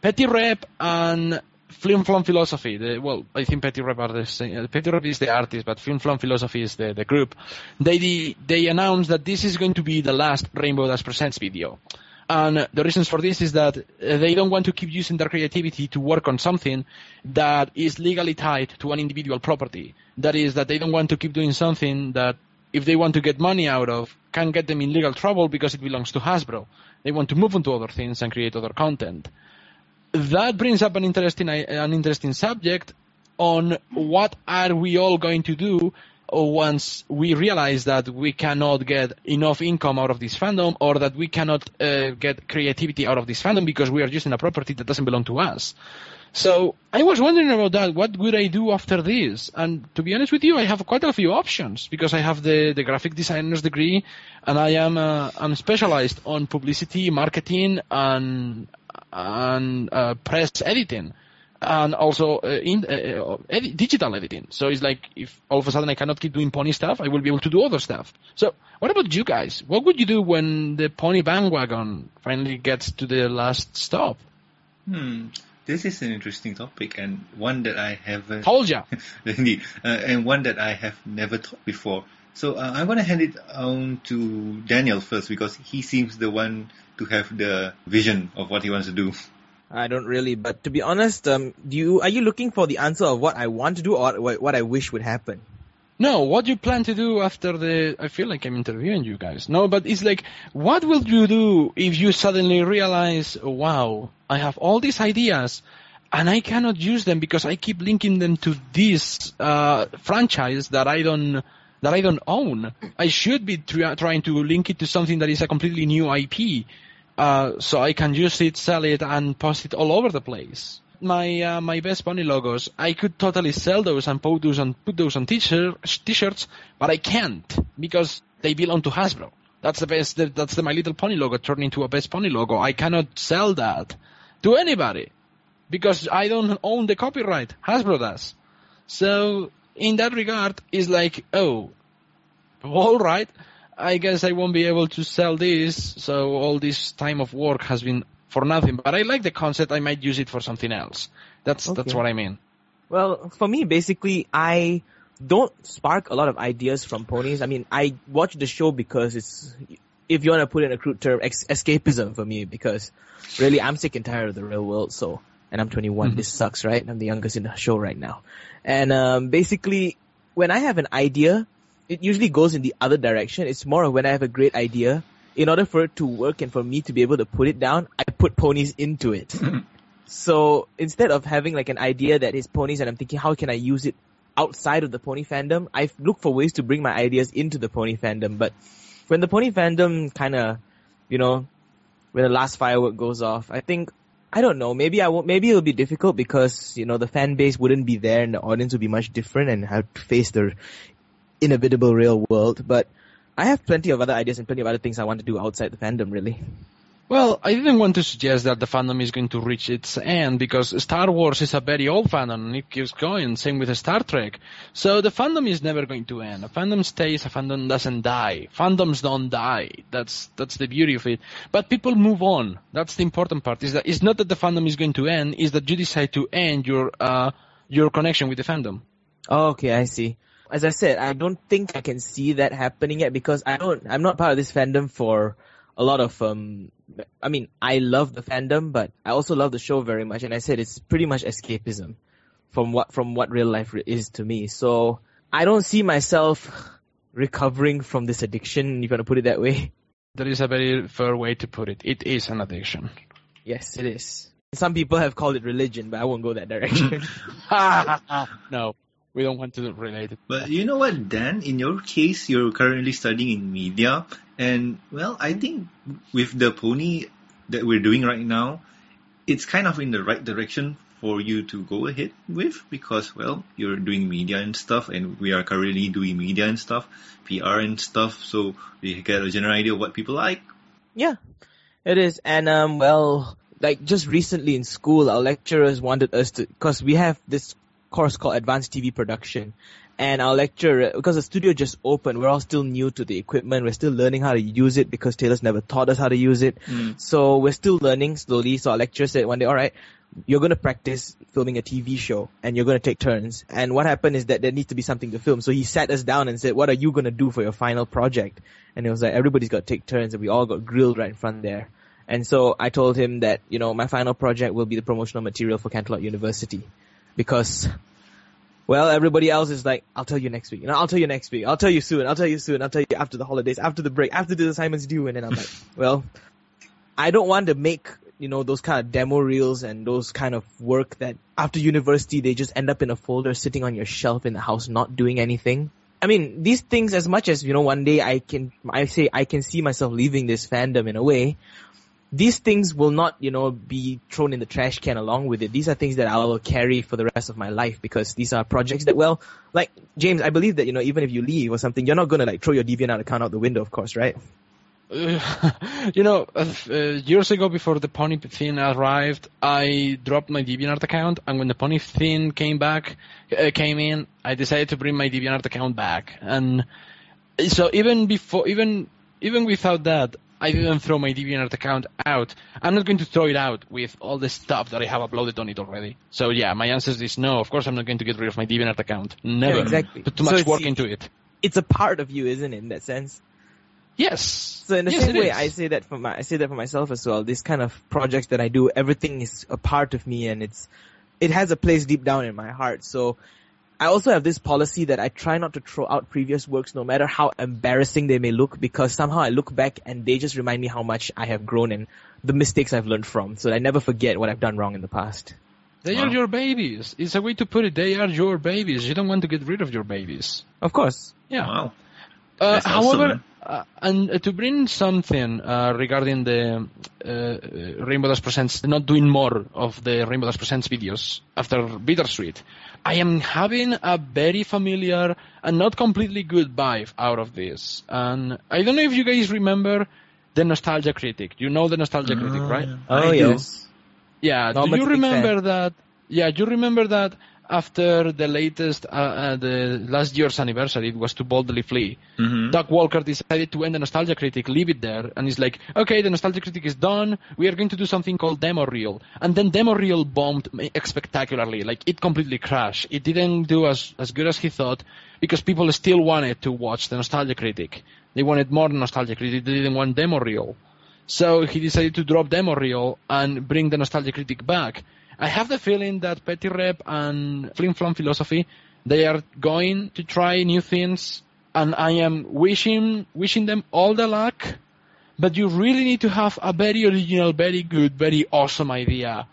Petty Rep and Flim Flam Philosophy, the, well, I think Petty Rep are the same, uh, Petty Rep is the artist, but Flim Flam Philosophy is the, the group. They, they announced that this is going to be the last Rainbow Dash Presents video. And the reasons for this is that uh, they don't want to keep using their creativity to work on something that is legally tied to an individual property. That is, that they don't want to keep doing something that, if they want to get money out of, can get them in legal trouble because it belongs to Hasbro. They want to move on to other things and create other content. That brings up an interesting, an interesting subject on what are we all going to do once we realize that we cannot get enough income out of this fandom or that we cannot uh, get creativity out of this fandom because we are using a property that doesn't belong to us. So I was wondering about that. What would I do after this? And to be honest with you, I have quite a few options because I have the, the graphic designer's degree and I am uh, I'm specialized on publicity, marketing, and and uh, press editing and also uh, in uh, uh, edit, digital editing. So it's like if all of a sudden I cannot keep doing pony stuff, I will be able to do other stuff. So what about you guys? What would you do when the pony bandwagon finally gets to the last stop? hmm this is an interesting topic and one that I haven't Told ya. Indeed, uh, and one that I have never thought before. So uh, I'm going to hand it on to Daniel first because he seems the one to have the vision of what he wants to do. I don't really, but to be honest, um, do you are you looking for the answer of what I want to do or what, I wish would happen? No, what you plan to do after the? I feel like I'm interviewing you guys. No, but it's like, what will you do if you suddenly realize, wow, I have all these ideas, and I cannot use them because I keep linking them to this uh, franchise that I don't that I don't own. I should be try- trying to link it to something that is a completely new IP, uh, so I can use it, sell it, and post it all over the place. My uh, my best bunny logos, I could totally sell those and put those on put those on t-shirt, t-shirts, but I can't because they belong to Hasbro. That's the best. That's the My Little Pony logo turned into a Best Pony logo. I cannot sell that to anybody because I don't own the copyright. Hasbro does. So in that regard, it's like, oh, all right. I guess I won't be able to sell this. So all this time of work has been for nothing. But I like the concept. I might use it for something else. That's that's what I mean. Well, for me, basically, I don't spark a lot of ideas from ponies. I mean, I watch the show because it's, if you want to put in a crude term, ex- escapism for me because really I'm sick and tired of the real world. So, and I'm 21. Mhm. This sucks, right? I'm the youngest in the show right now. And, um, basically, when I have an idea, it usually goes in the other direction. It's more of when I have a great idea. In order for it to work and for me to be able to put it down, I put ponies into it. So instead of having like an idea that is ponies and I'm thinking how can I use it outside of the pony fandom, I look for ways to bring my ideas into the pony fandom. But when the pony fandom kind of, you know, when the last firework goes off, I think I don't know. Maybe I won't. Maybe it'll be difficult because you know the fan base wouldn't be there and the audience would be much different and have to face the inevitable real world. But I have plenty of other ideas and plenty of other things I want to do outside the fandom. Really. Well, I didn't want to suggest that the fandom is going to reach its end because Star Wars is a very old fandom and it keeps going. Same with Star Trek. So the fandom is never going to end. A fandom stays. A fandom doesn't die. Fandoms don't die. That's that's the beauty of it. But people move on. That's the important part. Is that it's not that the fandom is going to end. Is that you decide to end your uh your connection with the fandom. Oh, okay, I see. As I said, I don't think I can see that happening yet because I don't. I'm not part of this fandom for a lot of. um I mean, I love the fandom, but I also love the show very much. And I said it's pretty much escapism from what from what real life is to me. So I don't see myself recovering from this addiction. You're gonna put it that way? That is a very fair way to put it. It is an addiction. Yes, it is. Some people have called it religion, but I won't go that direction. no, we don't want to relate it. But you know what, Dan? In your case, you're currently studying in media, and well, I think with the pony that we're doing right now, it's kind of in the right direction for you to go ahead with because, well, you're doing media and stuff, and we are currently doing media and stuff, PR and stuff, so we get a general idea of what people like. Yeah, it is. And um, well, like just recently in school, our lecturers wanted us to, because we have this course called Advanced TV Production, and our lecturer, because the studio just opened, we're all still new to the equipment. We're still learning how to use it because Taylor's never taught us how to use it. Hmm. So we're still learning slowly. So our lecturer said one day, all right, you're going to practice filming a TV show and you're going to take turns. And what happened is that there needs to be something to film. So he sat us down and said, what are you going to do for your final project? And it was like, everybody's got to take turns and we all got grilled right in front there. And so I told him that, you know, my final project will be the promotional material for Canterlot University because, well, everybody else is like, I'll tell you next week. You know, I'll tell you next week. I'll tell you soon. I'll tell you soon. I'll tell you after the holidays, after the break, after the assignments due. And then I'm like, well, I don't want to make, you know, those kind of demo reels and those kind of work that after university they just end up in a folder sitting on your shelf in the house not doing anything. I mean, these things as much as, you know, one day I can, I say I can see myself leaving this fandom in a way, these things will not, you know, be thrown in the trash can along with it. These are things that I will carry for the rest of my life because these are projects that, well, like, James, I believe that, you know, even if you leave or something, you're not gonna like throw your DeviantArt account out the window, of course, right? You know, uh, uh, years ago before the Pony thing arrived, I dropped my DeviantArt account, and when the Pony thing came back, uh, came in, I decided to bring my DeviantArt account back. And so even before, even even without that, I didn't throw my DeviantArt account out. I'm not going to throw it out with all the stuff that I have uploaded on it already. So yeah, my answer is no. Of course, I'm not going to get rid of my DeviantArt account. Never. Yeah, exactly. Put too much it's- work into it. it's a part of you, isn't it? In that sense. Yes. So in the Yes, same way, is. I say that for my I say that for myself as well. This kind of projects that I do, everything is a part of me, and it's it has a place deep down in my heart. So I also have this policy that I try not to throw out previous works, no matter how embarrassing they may look, because somehow I look back and they just remind me how much I have grown and the mistakes I've learned from. So that I never forget what I've done wrong in the past. They Wow. are your babies. It's a way to put it. They are your babies. You don't want to get rid of your babies. Of course. Yeah. Wow. Uh, That's awesome, however, uh, and uh, to bring something uh, regarding the uh, uh, Rainbow Dash Presents, not doing more of the Rainbow Dash Presents videos after Bittersweet, I am having a very familiar and not completely good vibe out of this. And I don't know if you guys remember the Nostalgia Critic. You know the Nostalgia Critic, ah, right? Oh, yes. Yeah. Not do you remember fan. that? Yeah. Do you remember that after the latest, uh, uh, the last year's anniversary, it was to boldly flee. Mhm. Doug Walker decided to end the Nostalgia Critic, leave it there, and he's like, okay, the Nostalgia Critic is done. We are going to do something called Demo Reel, and then Demo Reel bombed spectacularly. Like it completely crashed. It didn't do as as good as he thought because people still wanted to watch the Nostalgia Critic. They wanted more Nostalgia Critic. They didn't want Demo Reel. So he decided to drop Demo Reel and bring the Nostalgia Critic back. I have the feeling that Petty Rep and Flim Flam Philosophy, they are going to try new things, and I am wishing wishing them all the luck. But you really need to have a very original, very good, very awesome idea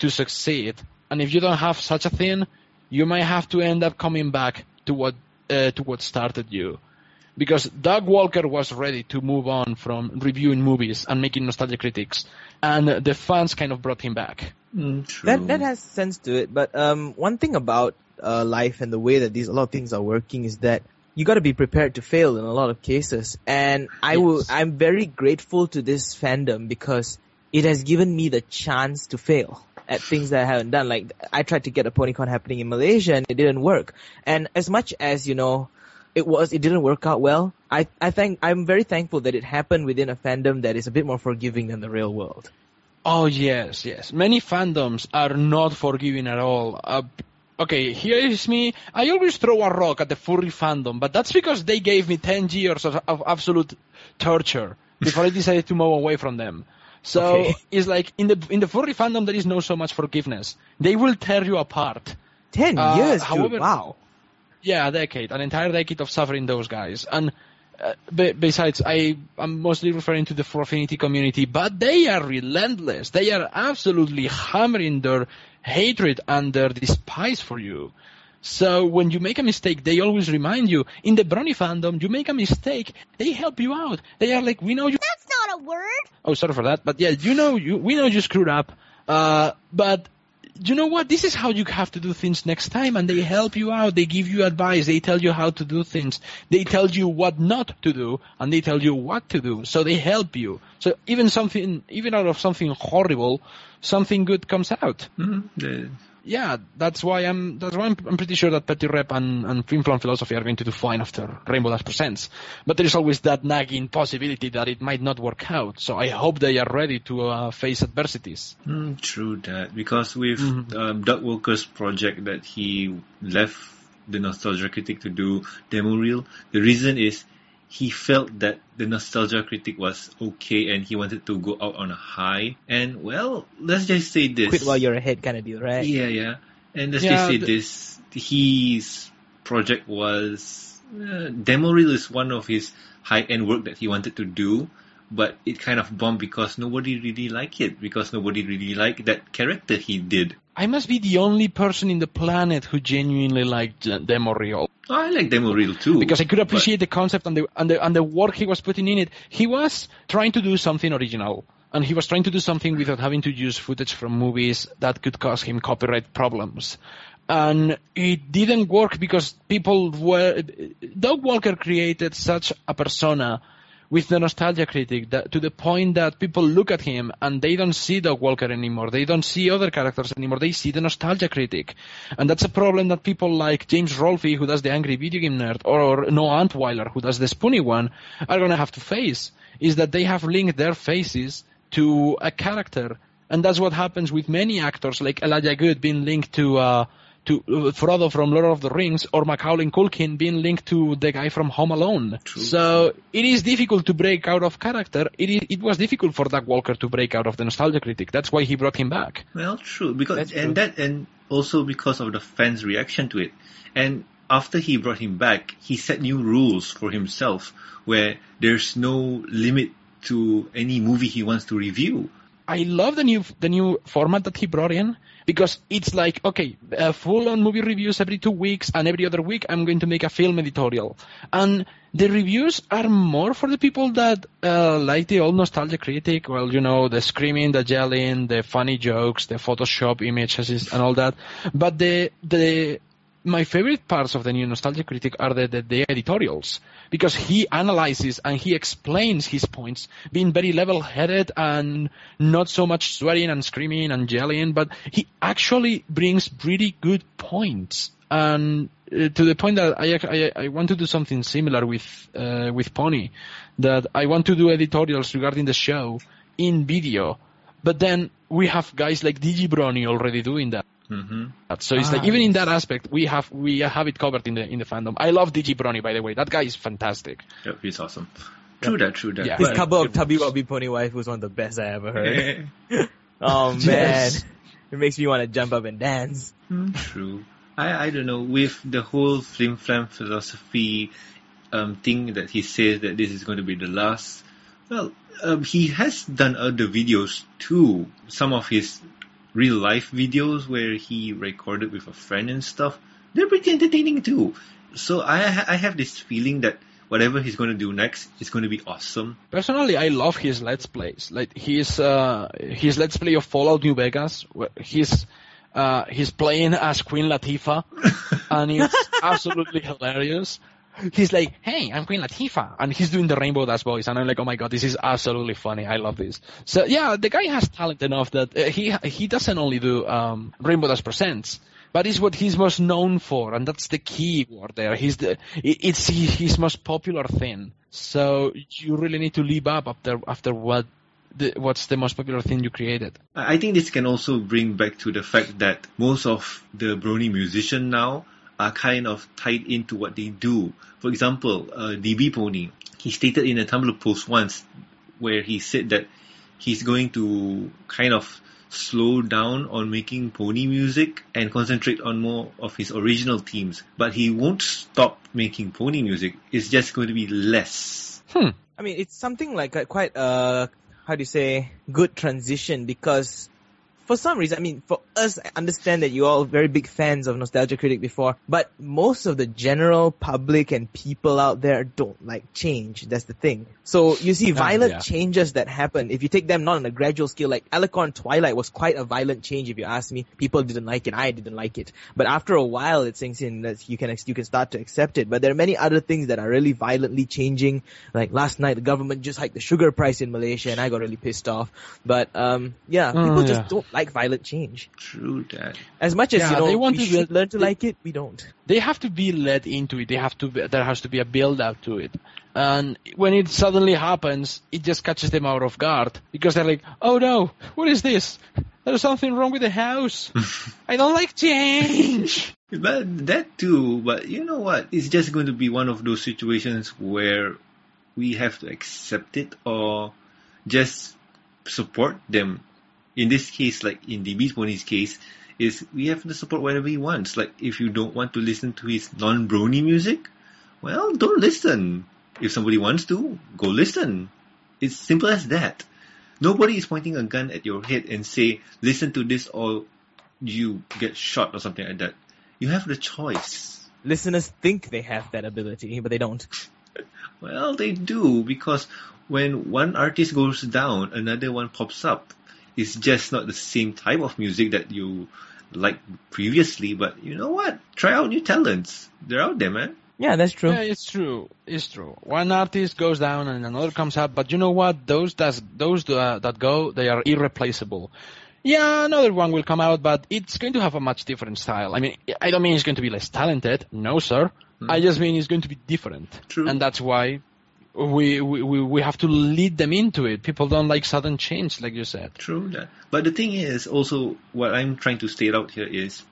to succeed. And if you don't have such a thing, you might have to end up coming back to what uh, to what started you because Doug Walker was ready to move on from reviewing movies and making nostalgia critics, and the fans kind of brought him back. Mm, true. That that has sense to it. But um, one thing about uh, life and the way that these a lot of things are working is that you got to be prepared to fail in a lot of cases. And I will. I'm very grateful to this fandom because it has given me the chance to fail at things that I haven't done. Like I tried to get a PonyCon happening in Malaysia and it didn't work. And as much as you know. It was. It didn't work out well. I. I think. I'm very thankful that it happened within a fandom that is a bit more forgiving than the real world. Oh yes, yes. Many fandoms are not forgiving at all. Uh, okay, here is me. I always throw a rock at the furry fandom, but that's because they gave me 10 years of, of absolute torture before I decided to move away from them. So Okay. it's like in the in the furry fandom there is no so much forgiveness. They will tear you apart. Ten Uh, years, dude. Wow. Yeah, a decade, an entire decade of suffering those guys. And uh, besides, I am mostly referring to the Affinity community, but they are relentless. They are absolutely hammering their hatred and their despise for you. So when you make a mistake, they always remind you. In the Brony fandom, you make a mistake, they help you out. They are like, we know you That's not a word. Oh, sorry for that. But yeah, you know, you, we know you screwed up. Uh, but you know what? This is how you have to do things next time, and they help you out. They give you advice. They tell you how to do things. They tell you what not to do, and they tell you what to do. So they help you. So even something, even out of something horrible, something good comes out. Mhm. The- Yeah, that's why I'm. That's why I'm, I'm pretty sure that Petty Rep and and Film Philosophy are going to do fine after Rainbow Dash presents. But there is always that nagging possibility that it might not work out. So I hope they are ready to uh, face adversities. Mm, true that because with Mhm. um, Doug Walker's project that he left the Nostalgia Critic to do demo reel, the reason is he felt that the Nostalgia Critic was okay and he wanted to go out on a high. And well, let's just say this. Quit while you're ahead kind of deal, right? Yeah, yeah. And let's Yeah, just say the- this: his project was uh, demo reel is one of his high-end work that he wanted to do, but it kind of bombed because nobody really liked it because nobody really liked that character he did. I must be the only person in the planet who genuinely liked Demo Reel. Oh, I like demo reel too because I could but- appreciate the concept and the, and the and the work he was putting in it. He was trying to do something original, and he was trying to do something without having to use footage from movies that could cause him copyright problems. And it didn't work because people were. Doug Walker created such a persona with the nostalgia critic that, to the point that people look at him and they don't see Doug Walker anymore. They don't see other characters anymore. They see the nostalgia critic. And that's a problem that people like James Rolfe, who does the Angry Video Game Nerd, or Noah Antweiler, who does the Spoony one, are going to have to face, is that they have linked their faces to a character. And that's what happens with many actors, like Elijah Wood being linked to, uh, to uh, Frodo from Lord of the Rings or Macaulay Culkin being linked to the guy from Home Alone. True. So it is difficult to break out of character. It is, it was difficult for Doug Walker to break out of the nostalgia critic. That's why he brought him back. Well, true because That's and true. that and also because of the fans' reaction to it. And after he brought him back, he set new rules for himself where there's no limit to any movie he wants to review. I love the new the new format that he brought in because it's like okay, uh, full on movie reviews every two weeks, and every other week I'm going to make a film editorial, and the reviews are more for the people that uh, like the old nostalgia critic. Well, you know, the screaming, the yelling, the funny jokes, the Photoshop images, and all that. But the the my favorite parts of the new nostalgia critic are the, the, the editorials because he analyzes and he explains his points being very level-headed and not so much swearing and screaming and yelling but he actually brings pretty good points. And uh, to the point that I, I, I want to do something similar with uh, with Pony that I want to do editorials regarding the show in video. But then we have guys like DigiBrony already doing that hmm so it's Ah, like even in that aspect, we have we have it covered in the in the fandom. I love DigiBrony, by the way. That guy is fantastic. Yep, he's awesome. True that, true that. Yeah. His But- cover of Tubby Wubby Pony Wife was one of the best I ever heard. Oh man, Yes. it makes me want to jump up and dance. hmm, true. I I don't know with the whole flim flam philosophy um thing that he says that this is going to be the last. Well, um, he has done other videos too. Some of his real life videos where he recorded with a friend and stuff. They're pretty entertaining too. So I I have this feeling that whatever he's going to do next is going to be awesome. Personally, I love his let's plays. Like his uh, his let's play of Fallout New Vegas. He's uh, he's playing as Queen Latifah, and it's absolutely hilarious. He's like, "Hey, I'm Queen Latifah," and he's doing the Rainbow Dash voice, and I'm like, "Oh my god, this is absolutely funny. I love this." So yeah, the guy has talent enough that uh, he he doesn't only do um, Rainbow Dash presents. But it's what he's most known for, and that's the key word there. He's the, it's his most popular thing. So you really need to live up after after what the, what's the most popular thing you created. I think this can also bring back to the fact that most of the Brony musicians now are kind of tied into what they do. For example, uh, DB Pony, he stated in a Tumblr post once where he said that he's going to kind of slow down on making pony music and concentrate on more of his original themes. But he won't stop making pony music. It's just going to be less. Hmm. I mean, it's something like a quite uh how do you say good transition because for some reason, I mean, for us, I understand that you're all very big fans of Nostalgia Critic before, but most of the general public and people out there don't like change. That's the thing. So you see violent yeah. changes that happen. If you take them not on a gradual scale, like Alicorn Twilight was quite a violent change. If you ask me, people didn't like it. I didn't like it. But after a while, it sinks in that you can you can start to accept it. But there are many other things that are really violently changing. Like last night, the government just hiked the sugar price in Malaysia, and I got really pissed off. But um, yeah, Oh, people just yeah. don't like violent change. True that. As much as Yeah, you know, they want we to should be- learn to they- like it, we don't. They have to be led into it. They have to. Be, there has to be a build up to it. And when it suddenly happens, it just catches them out of guard because they're like, "Oh no, what is this? There's something wrong with the house. I don't like change." But that too, but you know what? It's just going to be one of those situations where we have to accept it or just support them. In this case, like in the DB Pony's case, is we have to support whatever he wants. Like if you don't want to listen to his non-brony music, well, don't listen. If somebody wants to, go listen. It's simple as that. Nobody is pointing a gun at your head and say, listen to this or you get shot or something like that. You have the choice. Listeners think they have that ability, but they don't. Well, they do because when one artist goes down, another one pops up. It's just not the same type of music that you liked previously, but you know what? Try out new talents. They're out there, man. Yeah, that's true. Yeah, it's true. It's true. One artist goes down and another comes up, but you know what? Those that those uh, that go, they are irreplaceable. Yeah, another one will come out, but it's going to have a much different style. I mean, I don't mean it's going to be less talented. No, sir. I just mean it's going to be different, True. and that's why we, we we have to lead them into it. People don't like sudden change, like you said. True that. But the thing is, also, what I'm trying to state out here is,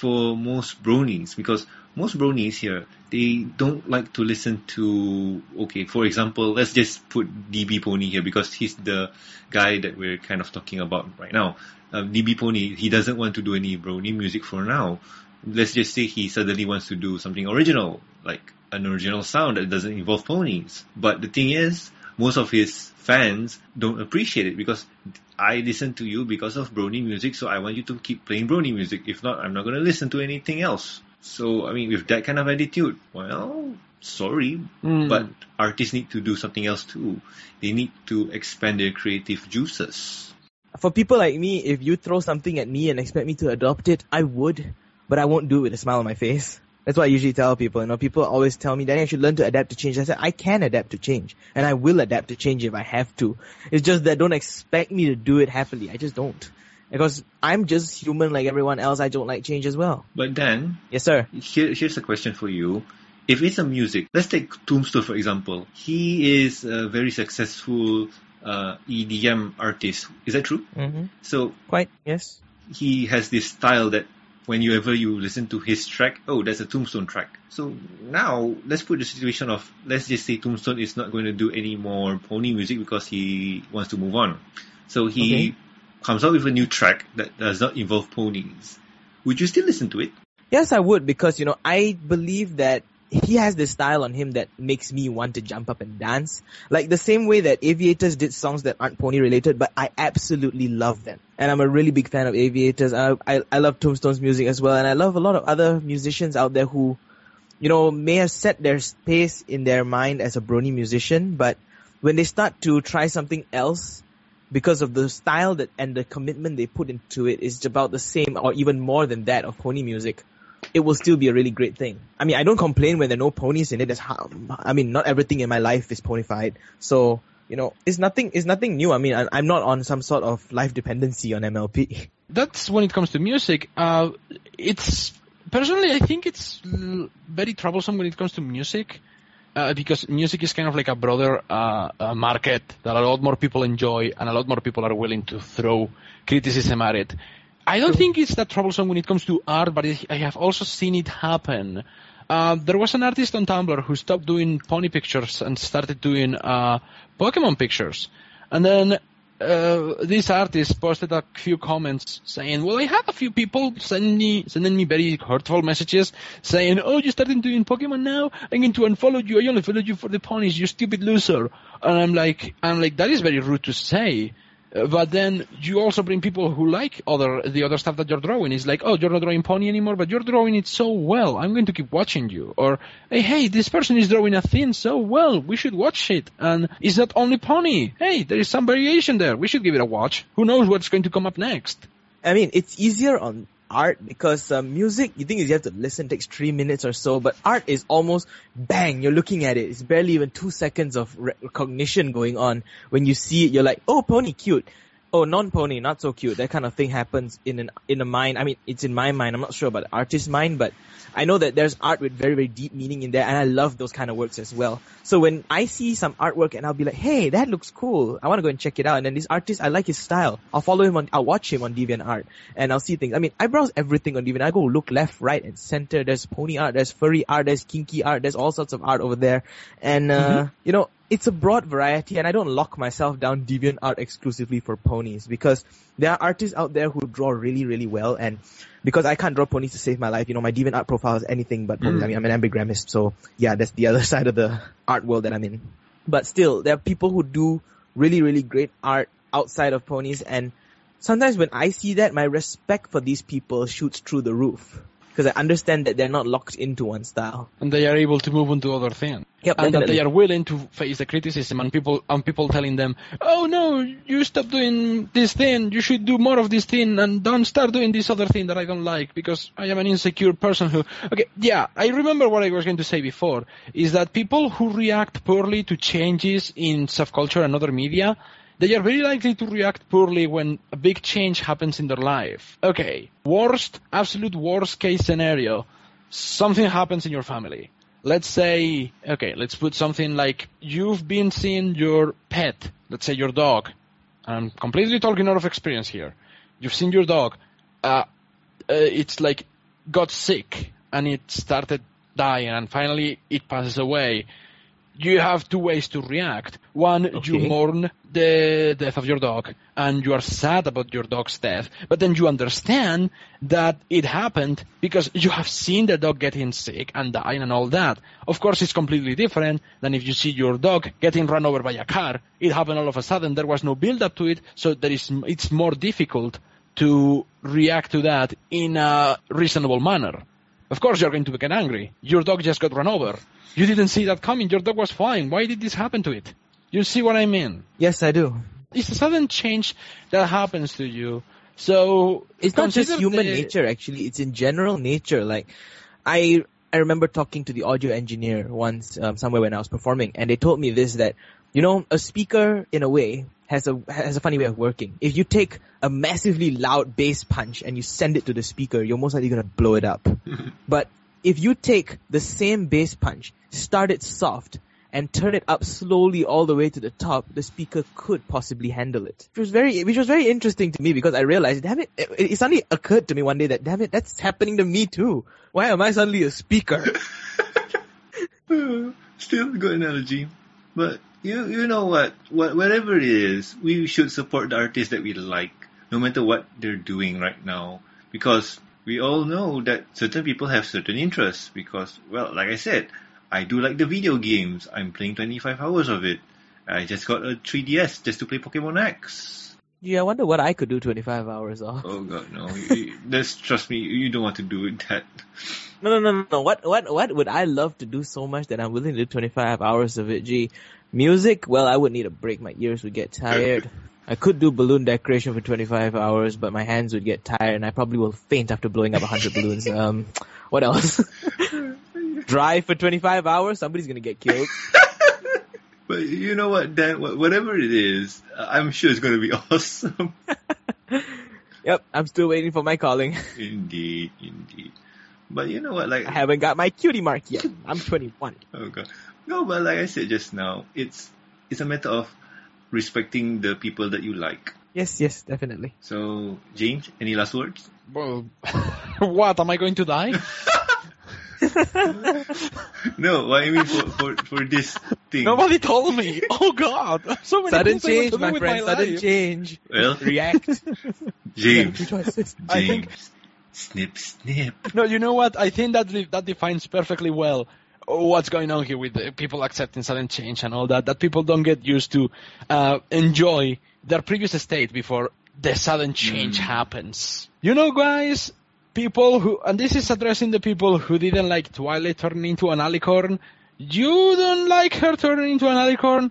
for most bronies because most bronies here they don't like to listen to okay for example let's just put DB Pony here because he's the guy that we're kind of talking about right now. Um, DB Pony he doesn't want to do any brony music for now. Let's just say he suddenly wants to do something original like an original sound that doesn't involve ponies. But the thing is most of his fans don't appreciate it because I listen to you because of Brony music, so I want you to keep playing Brony music. If not, I'm not going to listen to anything else. So, I mean, with that kind of attitude, well, sorry, Mm. but artists need to do something else too. They need to expand their creative juices. For people like me, if you throw something at me and expect me to adopt it, I would, but I won't do it with a smile on my face. That's what I usually tell people. You know, people always tell me, Danny, I should learn to adapt to change. I said, I can adapt to change, and I will adapt to change if I have to. It's just that don't expect me to do it happily. I just don't. Because I'm just human like everyone else. I don't like change as well. But then, Yes, sir. here, here's a question for you. If it's a music, let's take Tombstone for example. He is a very successful uh, EDM artist. Is that true? hmm So Quite, yes. he has this style that whenever you listen to his track, oh, that's a Tombstone track. So now let's put the situation of let's just say Tombstone is not going to do any more pony music because he wants to move on. So he Okay. comes out with a new track that does not involve ponies. Would you still listen to it? Yes, I would because you know I believe that he has this style on him that makes me want to jump up and dance. Like the same way that Aviators did songs that aren't pony related, but I absolutely love them. And I'm a really big fan of Aviators. I, I I love Tombstone's music as well, and I love a lot of other musicians out there who, you know, may have set their space in their mind as a brony musician, but when they start to try something else because of the style that and the commitment they put into it is about the same or even more than that of pony music it will still be a really great thing. I mean, I don't complain when there are no ponies in it. That's how, I mean, not everything in my life is ponified. So, you know, it's nothing, it's nothing new. I mean, I, I'm not on some sort of life dependency on MLP. that's when it comes to music. Uh, it's personally, I think it's very troublesome when it comes to music. Uh, because music is kind of like a broader uh, uh, market that a lot more people enjoy and a lot more people are willing to throw criticism at it. I don't think it's that troublesome when it comes to art, but I have also seen it happen. Uh, there was an artist on Tumblr who stopped doing pony pictures and started doing uh, Pokemon pictures. And then uh, this artist posted a few comments saying, "Well, I had a few people sending me sending me very hurtful messages saying, "Oh, you started doing Pokemon now? I'm going to unfollow you. I only followed you for the ponies. You stupid loser." And I'm like, I'm like, that is very rude to say. Uh, But then you also bring people who like other the other stuff that you're drawing. It's like, oh, you're not drawing pony anymore, but you're drawing it so well. I'm going to keep watching you. Or, hey, hey, this person is drawing a thing so well. We should watch it. And it's not only pony. Hey, there is some variation there. We should give it a watch. Who knows what's going to come up next? I mean, it's easier on art because uh, music, you think you have to listen, takes three minutes or so, but art is almost bang, you're looking at it. It's barely even two seconds of re- recognition going on. When you see it, you're like, oh, pony, cute. Oh, non-pony, not so cute. That kind of thing happens in an in a mind. I mean, it's in my mind. I'm not sure about the artist's mind, but I know that there's art with very very deep meaning in there, and I love those kind of works as well. So when I see some artwork and I'll be like, hey, that looks cool. I want to go and check it out. And then this artist, I like his style. I'll follow him on. I'll watch him on DeviantArt, and I'll see things. I mean, I browse everything on Deviant. I go look left, right, and center. There's pony art, there's furry art, there's kinky art, there's all sorts of art over there, and uh, you know. It's a broad variety, and I don't lock myself down deviant art exclusively for ponies because there are artists out there who draw really, really well, and because I can't draw ponies to save my life, you know, my deviant art profile is anything but ponies. Mm. I mean, I'm an ambigrammist, so yeah, that's the other side of the art world that I'm in. But still, there are people who do really, really great art outside of ponies, and sometimes when I see that, my respect for these people shoots through the roof. Because I understand that they're not locked into one style. And they are able to move on to other things. Yep, and that they are willing to face the criticism and people and people telling them, "Oh no, you stop doing this thing. You should do more of this thing and don't start doing this other thing that I don't like because I am an insecure person who." Okay, yeah, I remember what I was going to say before is that people who react poorly to changes in subculture and other media, they are very likely to react poorly when a big change happens in their life. Okay, worst, absolute worst case scenario, something happens in your family let's say, okay, let's put something like you've been seeing your pet, let's say your dog. I'm completely talking out of experience here. You've seen your dog. Uh, uh, it's like got sick and it started dying and finally it passes away, you have two ways to react. One, you mourn the death of your dog and you are sad about your dog's death, but then you understand that it happened because you have seen the dog getting sick and dying and all that. Of course, it's completely different than if you see your dog getting run over by a car. It happened all of a sudden. There was no build up to it, so there is, it's more difficult to react to that in a reasonable manner. Of course, you're going to get angry. Your dog just got run over. You didn't see that coming. Your dog was fine. Why did this happen to it? You see what I mean? Yes, I do. It's a sudden change that happens to you. So It's not just human the- nature, actually. It's in general nature. Like, I I remember talking to the audio engineer once um, somewhere when I was performing, and they told me this that you know a speaker in a way has a has a funny way of working. If you take a massively loud bass punch and you send it to the speaker, you're most likely gonna blow it up. but if you take the same bass punch, start it soft, and turn it up slowly all the way to the top, the speaker could possibly handle it. Which was very, which was very interesting to me because I realized, damn it, it, it suddenly occurred to me one day that, damn it, that's happening to me too. Why am I suddenly a speaker? Still a good analogy. But you you know what? what? Whatever it is, we should support the artists that we like, no matter what they're doing right now. Because we all know that certain people have certain interests. Because, well, like I said, I do like the video games. I'm playing 25 hours of it. I just got a 3DS just to play Pokemon X. Gee, I wonder what I could do 25 hours of. Oh god, no. Just trust me, you don't want to do that. No, no, no, no, no. What, what, what would I love to do so much that I'm willing to do 25 hours of it? Gee, music? Well, I would need a break. My ears would get tired. I could do balloon decoration for 25 hours, but my hands would get tired and I probably will faint after blowing up 100 balloons. Um, what else? Drive for 25 hours? Somebody's gonna get killed. But you know what, Dan? Whatever it is, I'm sure it's going to be awesome. Yep, I'm still waiting for my calling. indeed, indeed. But you know what, like, I haven't got my cutie mark yet. I'm 21. oh god, no. But like I said just now, it's it's a matter of respecting the people that you like. Yes, yes, definitely. So, James, any last words? Well, what? Am I going to die? No, what I mean for for, for this thing. Nobody told me. Oh God! So many Sudden things change, my with friend. my Sudden life. change. Well, React. James, Two choices. I think- James, snip, snip. No, you know what? I think that that defines perfectly well what's going on here with people accepting sudden change and all that. That people don't get used to uh, enjoy their previous state before the sudden change Mm. happens. You know, guys, people who and this is addressing the people who didn't like Twilight turning into an alicorn. You don't like her turning into an alicorn.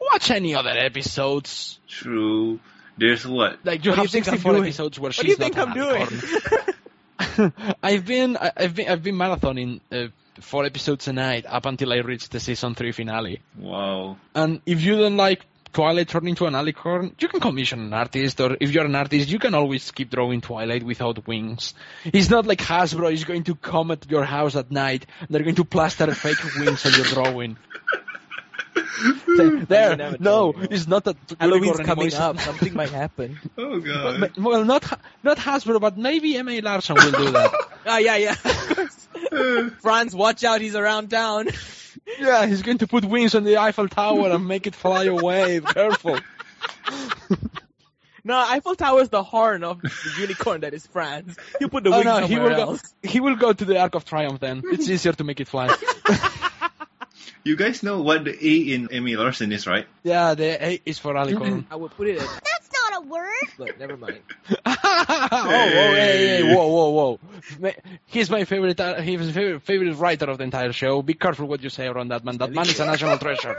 Watch any other episodes. True. There's what? Like you What have you think I'm 64 doing? episodes where What do you think I'm doing? I've been I've been I've been marathoning uh, four episodes a night up until I reached the season three finale. Wow. And if you don't like Twilight turning into an alicorn, you can commission an artist, or if you're an artist, you can always keep drawing Twilight without wings. It's not like Hasbro is going to come at your house at night. And they're going to plaster fake wings on your drawing. There, there. no, told me. it's not that Halloween's unicorn coming it's- up. Something might happen. Oh god. but- well, not not Hasbro, but maybe M.A. Larson will do that. Ah, yeah, yeah. France, watch out. He's around town. yeah, he's going to put wings on the Eiffel Tower and make it fly away. Careful. No, Eiffel Tower is the horn of the unicorn that is France. You put the Oh wings no, he somewhere will go. else. He will go to the Arc of Triumph then. It's easier to make it fly. You guys know what the A in M.A. Larson is, right? yeah, the A is for Alicorn. I would put it at, That's not a word. but never mind. oh, whoa, hey, hey, whoa, whoa, whoa! He's my favorite. Uh, he's my favorite, favorite writer of the entire show. Be careful what you say around that man. That man is a national treasure.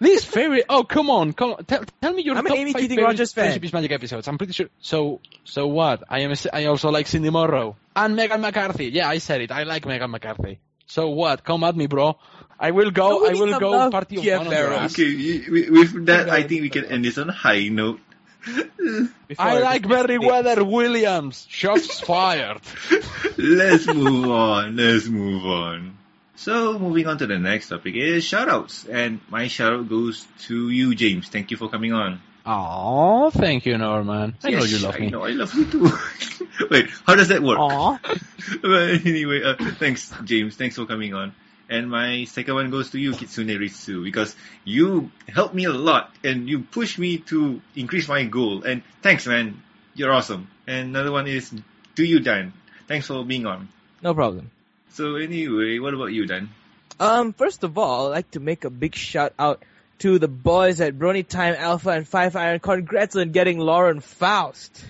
This favorite. Oh, come on, come on. Tell, tell me your I'm top Amy five Keating favorite Rogers fan. Friendship is Magic episodes. I'm pretty sure. So, so what? I am. A, I also like Cindy Morrow and Meghan McCarthy. Yeah, I said it. I like Meghan McCarthy. So what? Come at me, bro. I will go. I will go love party of Jeff one on your Barrow. ass. Okay, with that, I think we can end this on a high note. Before I like before- Merriwether Williams. Shots fired. Let's move on. Let's move on. So, moving on to the next topic is shoutouts. And my shoutout goes to you, James. Thank you for coming on. Oh, thank you, Norman. I know Yes, you love I me. know, I love you too. Wait, how does that work? Aw. but anyway, uh, thanks, James. Thanks for coming on. And my second one goes to you, Kitsune Ritsu, because you helped me a lot and you pushed me to increase my goal. And thanks, man. You're awesome. And another one is to you, Dan. Thanks for being on. No problem. So anyway, what about you, Dan? Um, first of all, I'd like to make a big shout out to the boys at Brony Time Alpha and Five Iron. Congrats on getting Lauren Faust.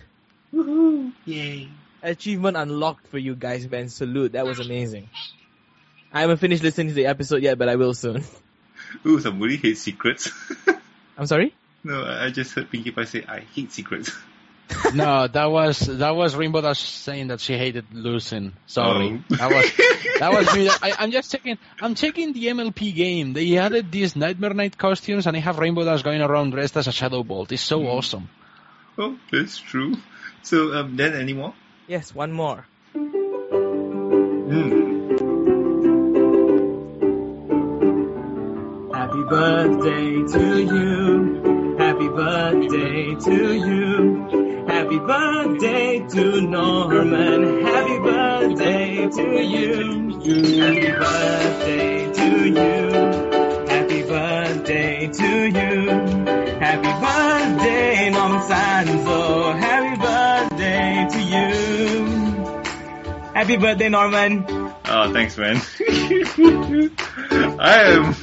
Woohoo! Yay! Achievement unlocked for you guys, man. Salute. That was amazing. I haven't finished listening to the episode yet, but I will soon. Ooh, somebody hates secrets. I'm sorry? no, I I just heard Pinkie Pie say, I hate secrets. No, that was that was Rainbow Dash saying that she hated losing. Sorry, Oh. that was that was me. I, I'm just checking. I'm checking the MLP game. They added these Nightmare Night costumes, and they have Rainbow Dash going around dressed as a Shadow Bolt. It's so Hmm. awesome. oh, that's true. So, um, Dan, any more? Yes, one more. Happy birthday to you. Happy birthday to you. Happy birthday to Norman. Happy birthday to you. Happy birthday to you. Happy birthday to you. Happy birthday, Norman Sanzo. Happy birthday to you. Happy birthday, Norman. Oh, thanks, man. I am.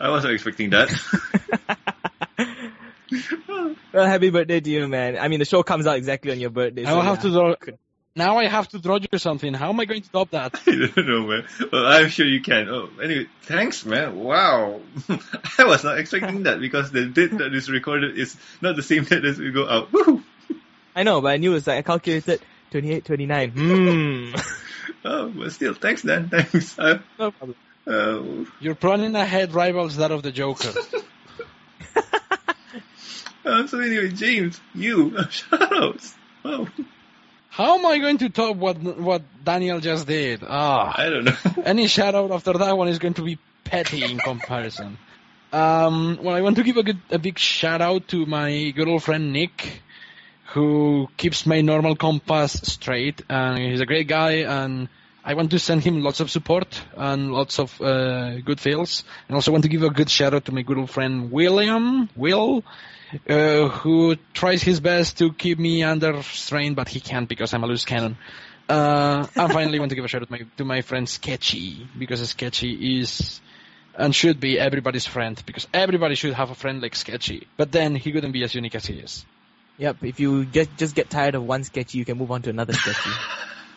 I wasn't expecting that. Well, happy birthday to you, man. I mean, the show comes out exactly on your birthday. I will so have yeah. to draw. Now I have to draw you something. How am I going to top that? I don't know, man. Well, I'm sure you can. Oh, anyway, thanks, man. Wow. I was not expecting that because the date that is recorded is not the same date as we go out. Woo. I know, but I knew it was like I calculated 28, 29. Hmm. Oh, but still, thanks, Dan. Thanks. Uh, no problem. uh, You're planning ahead rivals that of the Joker. uh, so anyway, James, you, shoutouts. Oh, How am I going to top what what Daniel just did? Ah. I don't know. Any shout out after that one is going to be petty in comparison. Um, well, I want to give a good, a big shout out to my good old friend Nick, who keeps my normal compass straight, and he's a great guy, and I want to send him lots of support and lots of uh, good feels, and also want to give a good shout out to my good old friend William, Will, uh, who tries his best to keep me under strain, but he can't because I'm a loose cannon. Uh, and finally, want to give a shout out to my, to my friend Sketchy because Sketchy is and should be everybody's friend because everybody should have a friend like Sketchy. But then he couldn't be as unique as he is. Yep, if you just just get tired of one sketchy, you can move on to another sketchy.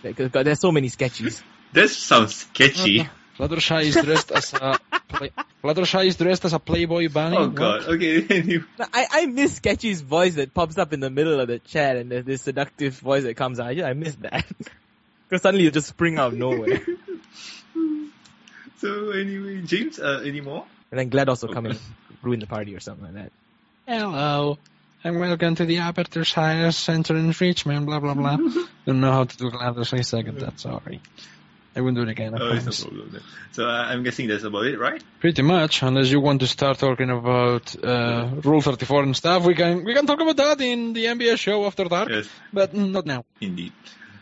Because there's so many sketchies. That sounds sketchy. Fluttershy is dressed as a play, Fluttershy is dressed as a Playboy bunny. Oh What? god. Okay. Anyway. I, I miss Sketchy's voice that pops up in the middle of the chat and there's this seductive voice that comes out. I, I miss that. Because suddenly you just spring out of nowhere. So anyway, James, uh, any more? And then GLaDOS come and ruin the party or something like that. Hello. And welcome to the Aperture Science Center in Richmond, blah blah blah. Don't know how to do GLaDOS, I second that, sorry. I won't do it again, Oh, it's no. So uh, I'm guessing that's about it, right? Pretty much, unless you want to start talking about uh, Rule 34 and stuff, we can we can talk about that in the MBS show after dark, Yes, but not now. indeed.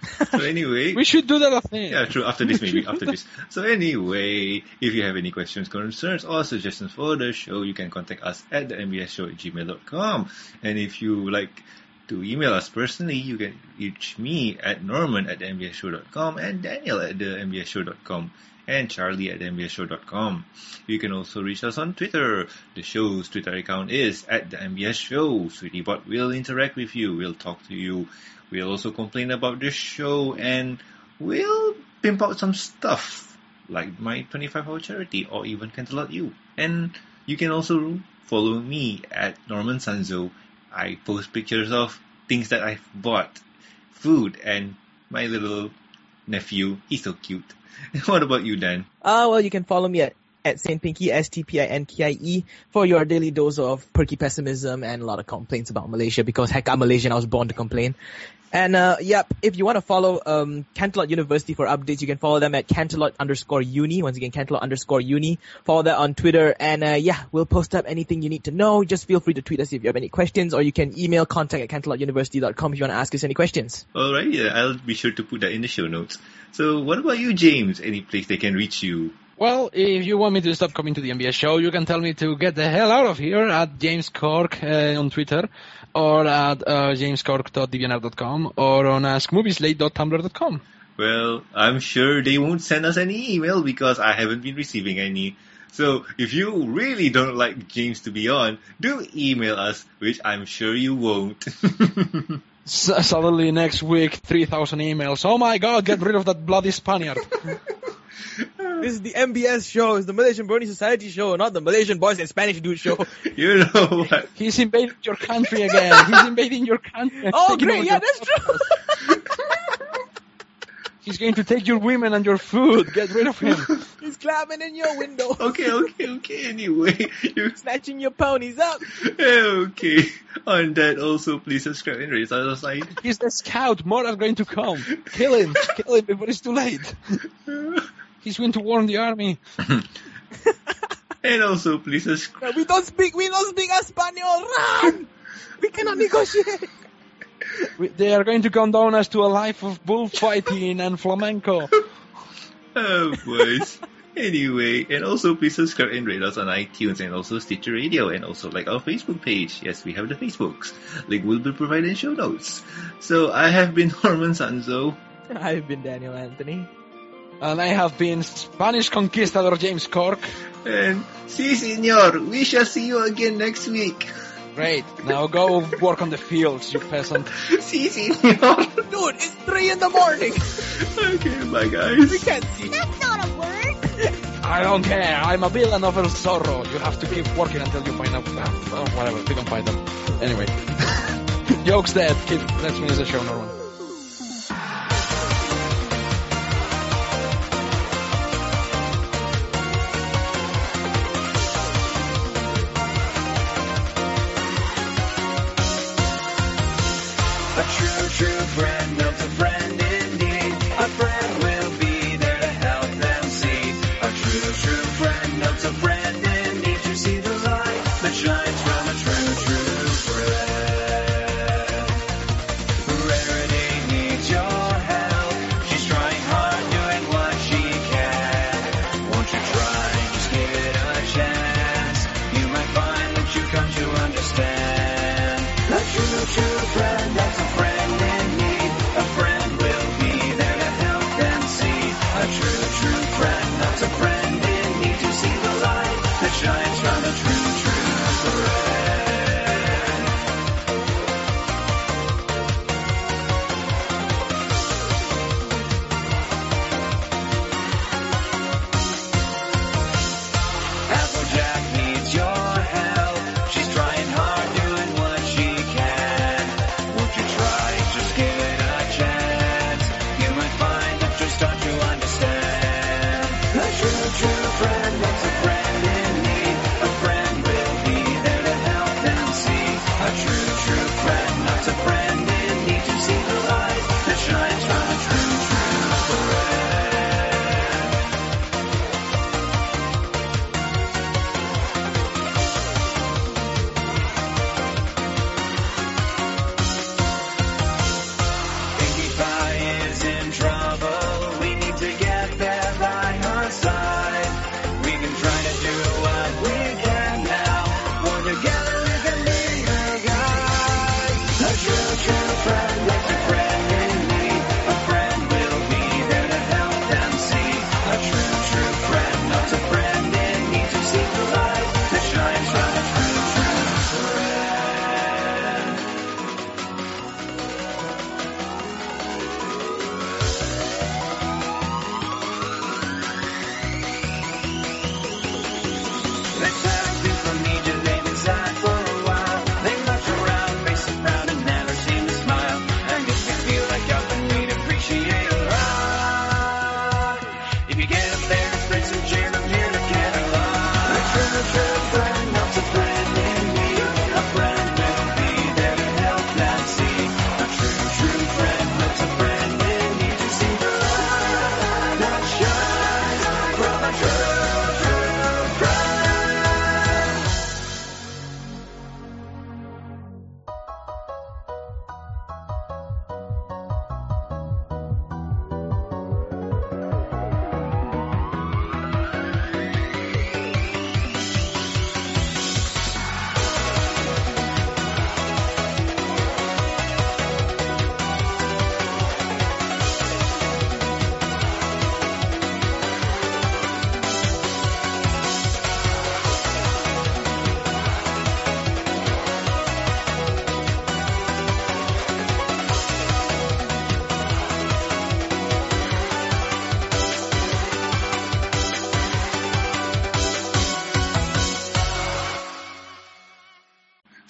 So anyway, We should do that, I. Yeah, true. After this, maybe after this. So anyway, if you have any questions, concerns, or suggestions for the show, you can contact us at the mbsshow at gmail.com. And if you like to email us personally, you can reach me at norman at the mbsshow.com and daniel at the mbsshow.com and charlie at mbsshow.com. You can also reach us on Twitter. The show's Twitter account is at the MBS Show. SweetieBot will interact with you. We'll talk to you. We'll also complain about the show and we'll pimp out some stuff like my 25 hour charity or even cancel out you. And you can also follow me at Norman Sanzo. I post pictures of things that I've bought, food, and my little nephew. He's so cute. what about you, Dan? Uh, well, you can follow me at at Saint Pinkie, S-T-P-I-N-K-I-E, for your daily dose of perky pessimism and a lot of complaints about Malaysia because heck, I'm Malaysian, I was born to complain. And uh, yep, if you want to follow um, University for updates, you can follow them at Canterlot underscore uni. Once again, Canterlot underscore uni. Follow that on Twitter. And uh, yeah, we'll post up anything you need to know. Just feel free to tweet us if you have any questions, or you can email contact at canterlotuniversity.com if you want to ask us any questions. All right, yeah, I'll be sure to put that in the show notes. So, what about you, James? Any place they can reach you? Well, if you want me to stop coming to the MBS show, you can tell me to get the hell out of here at James Cork uh, on Twitter, or at uh, jamescork.deviantart.com, or on askmovieslate.tumblr.com. Well, I'm sure they won't send us any email because I haven't been receiving any. So if you really don't like James to be on, do email us, which I'm sure you won't. S- suddenly next week, 3,000 emails. Oh my god, get rid of that bloody Spaniard. This is the MBS show. It's the Malaysian Brony Society show, not the Malaysian Boys and Spanish Dude show. you know what? He's invading your country again. He's invading your country. oh, great. Yeah, your that's true. He's going to take your women and your food. Get rid of him. He's climbing in your window, Okay, okay, okay. Anyway, you're snatching your ponies up. okay. On that, also please subscribe and rate our site. He's the scout. More are going to come. Kill him. Kill him before it's too late. He's going to warn the army. and also please subscribe. We don't speak. We don't speak Espanol. Run! We cannot negotiate. We- They are going to condone us to a life of bullfighting and flamenco. Oh, boys. Anyway, and also please subscribe and rate us on iTunes and also Stitcher Radio and also like our Facebook page. Yes, we have the Facebooks. Link will be provided in show notes. So I have been Norman Sanzo. I've been Daniel Anthony. And I have been Spanish conquistador James Cork. And si senor, we shall see you again next week. Great. Now go work on the fields, you peasant. Si senor. Dude, it's three in the morning. okay, bye guys. We can't see. That's not a word. I don't care. I'm a villain of El Zorro. You have to keep working until you find out. Oh, whatever. We can find them. Anyway. Joke's dead. Keep, let's finish the show, Norman.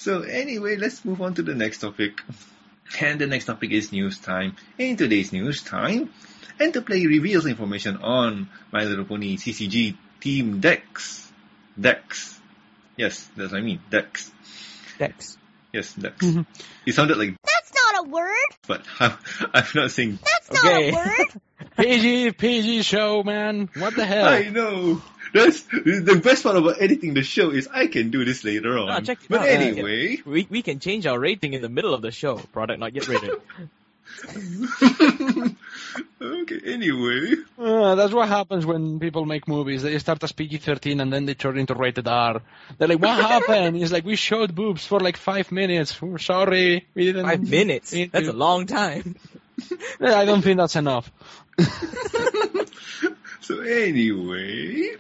So anyway, let's move on to the next topic. And the next topic is news time. In today's news time, Enterplay reveals information on My Little Pony CCG Team Dex. Dex. Yes, that's what I mean. Dex. Dex. Yes, Dex. it sounded like, That's not a word. but I'm, I'm not saying. That's Okay. not a word. PG, PG show, man. What the hell? I know. That's the best part about editing the show is I can do this later on. No, check it but out. anyway, We we can change our rating in the middle of the show. Product not yet rated. okay. Anyway, Uh, that's what happens when people make movies. They start as PG-13 and then they turn into rated R. They're like, what happened? It's like, we showed boobs for like five minutes. We're sorry. We didn't. Five minutes. need That's to." a long time. I don't think that's enough. so anyway,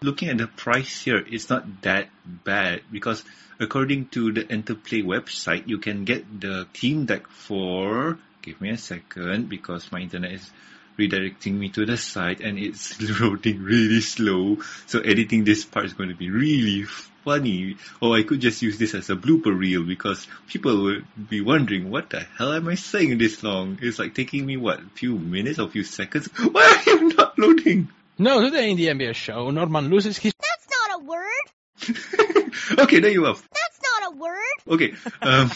looking at the price here, it's not that bad because according to the Enterplay website, you can get the Team Deck for. Give me a second because my internet is redirecting me to the site and it's loading really slow. So editing this part is going to be really funny. Or I could just use this as a blooper reel because people would be wondering what the hell am I saying this long? It's like taking me what, few minutes or few seconds? Why are you not loading? No, today in the MBS show, Norman loses his. That's not a word. okay, there you are. That's not a word. Okay, um,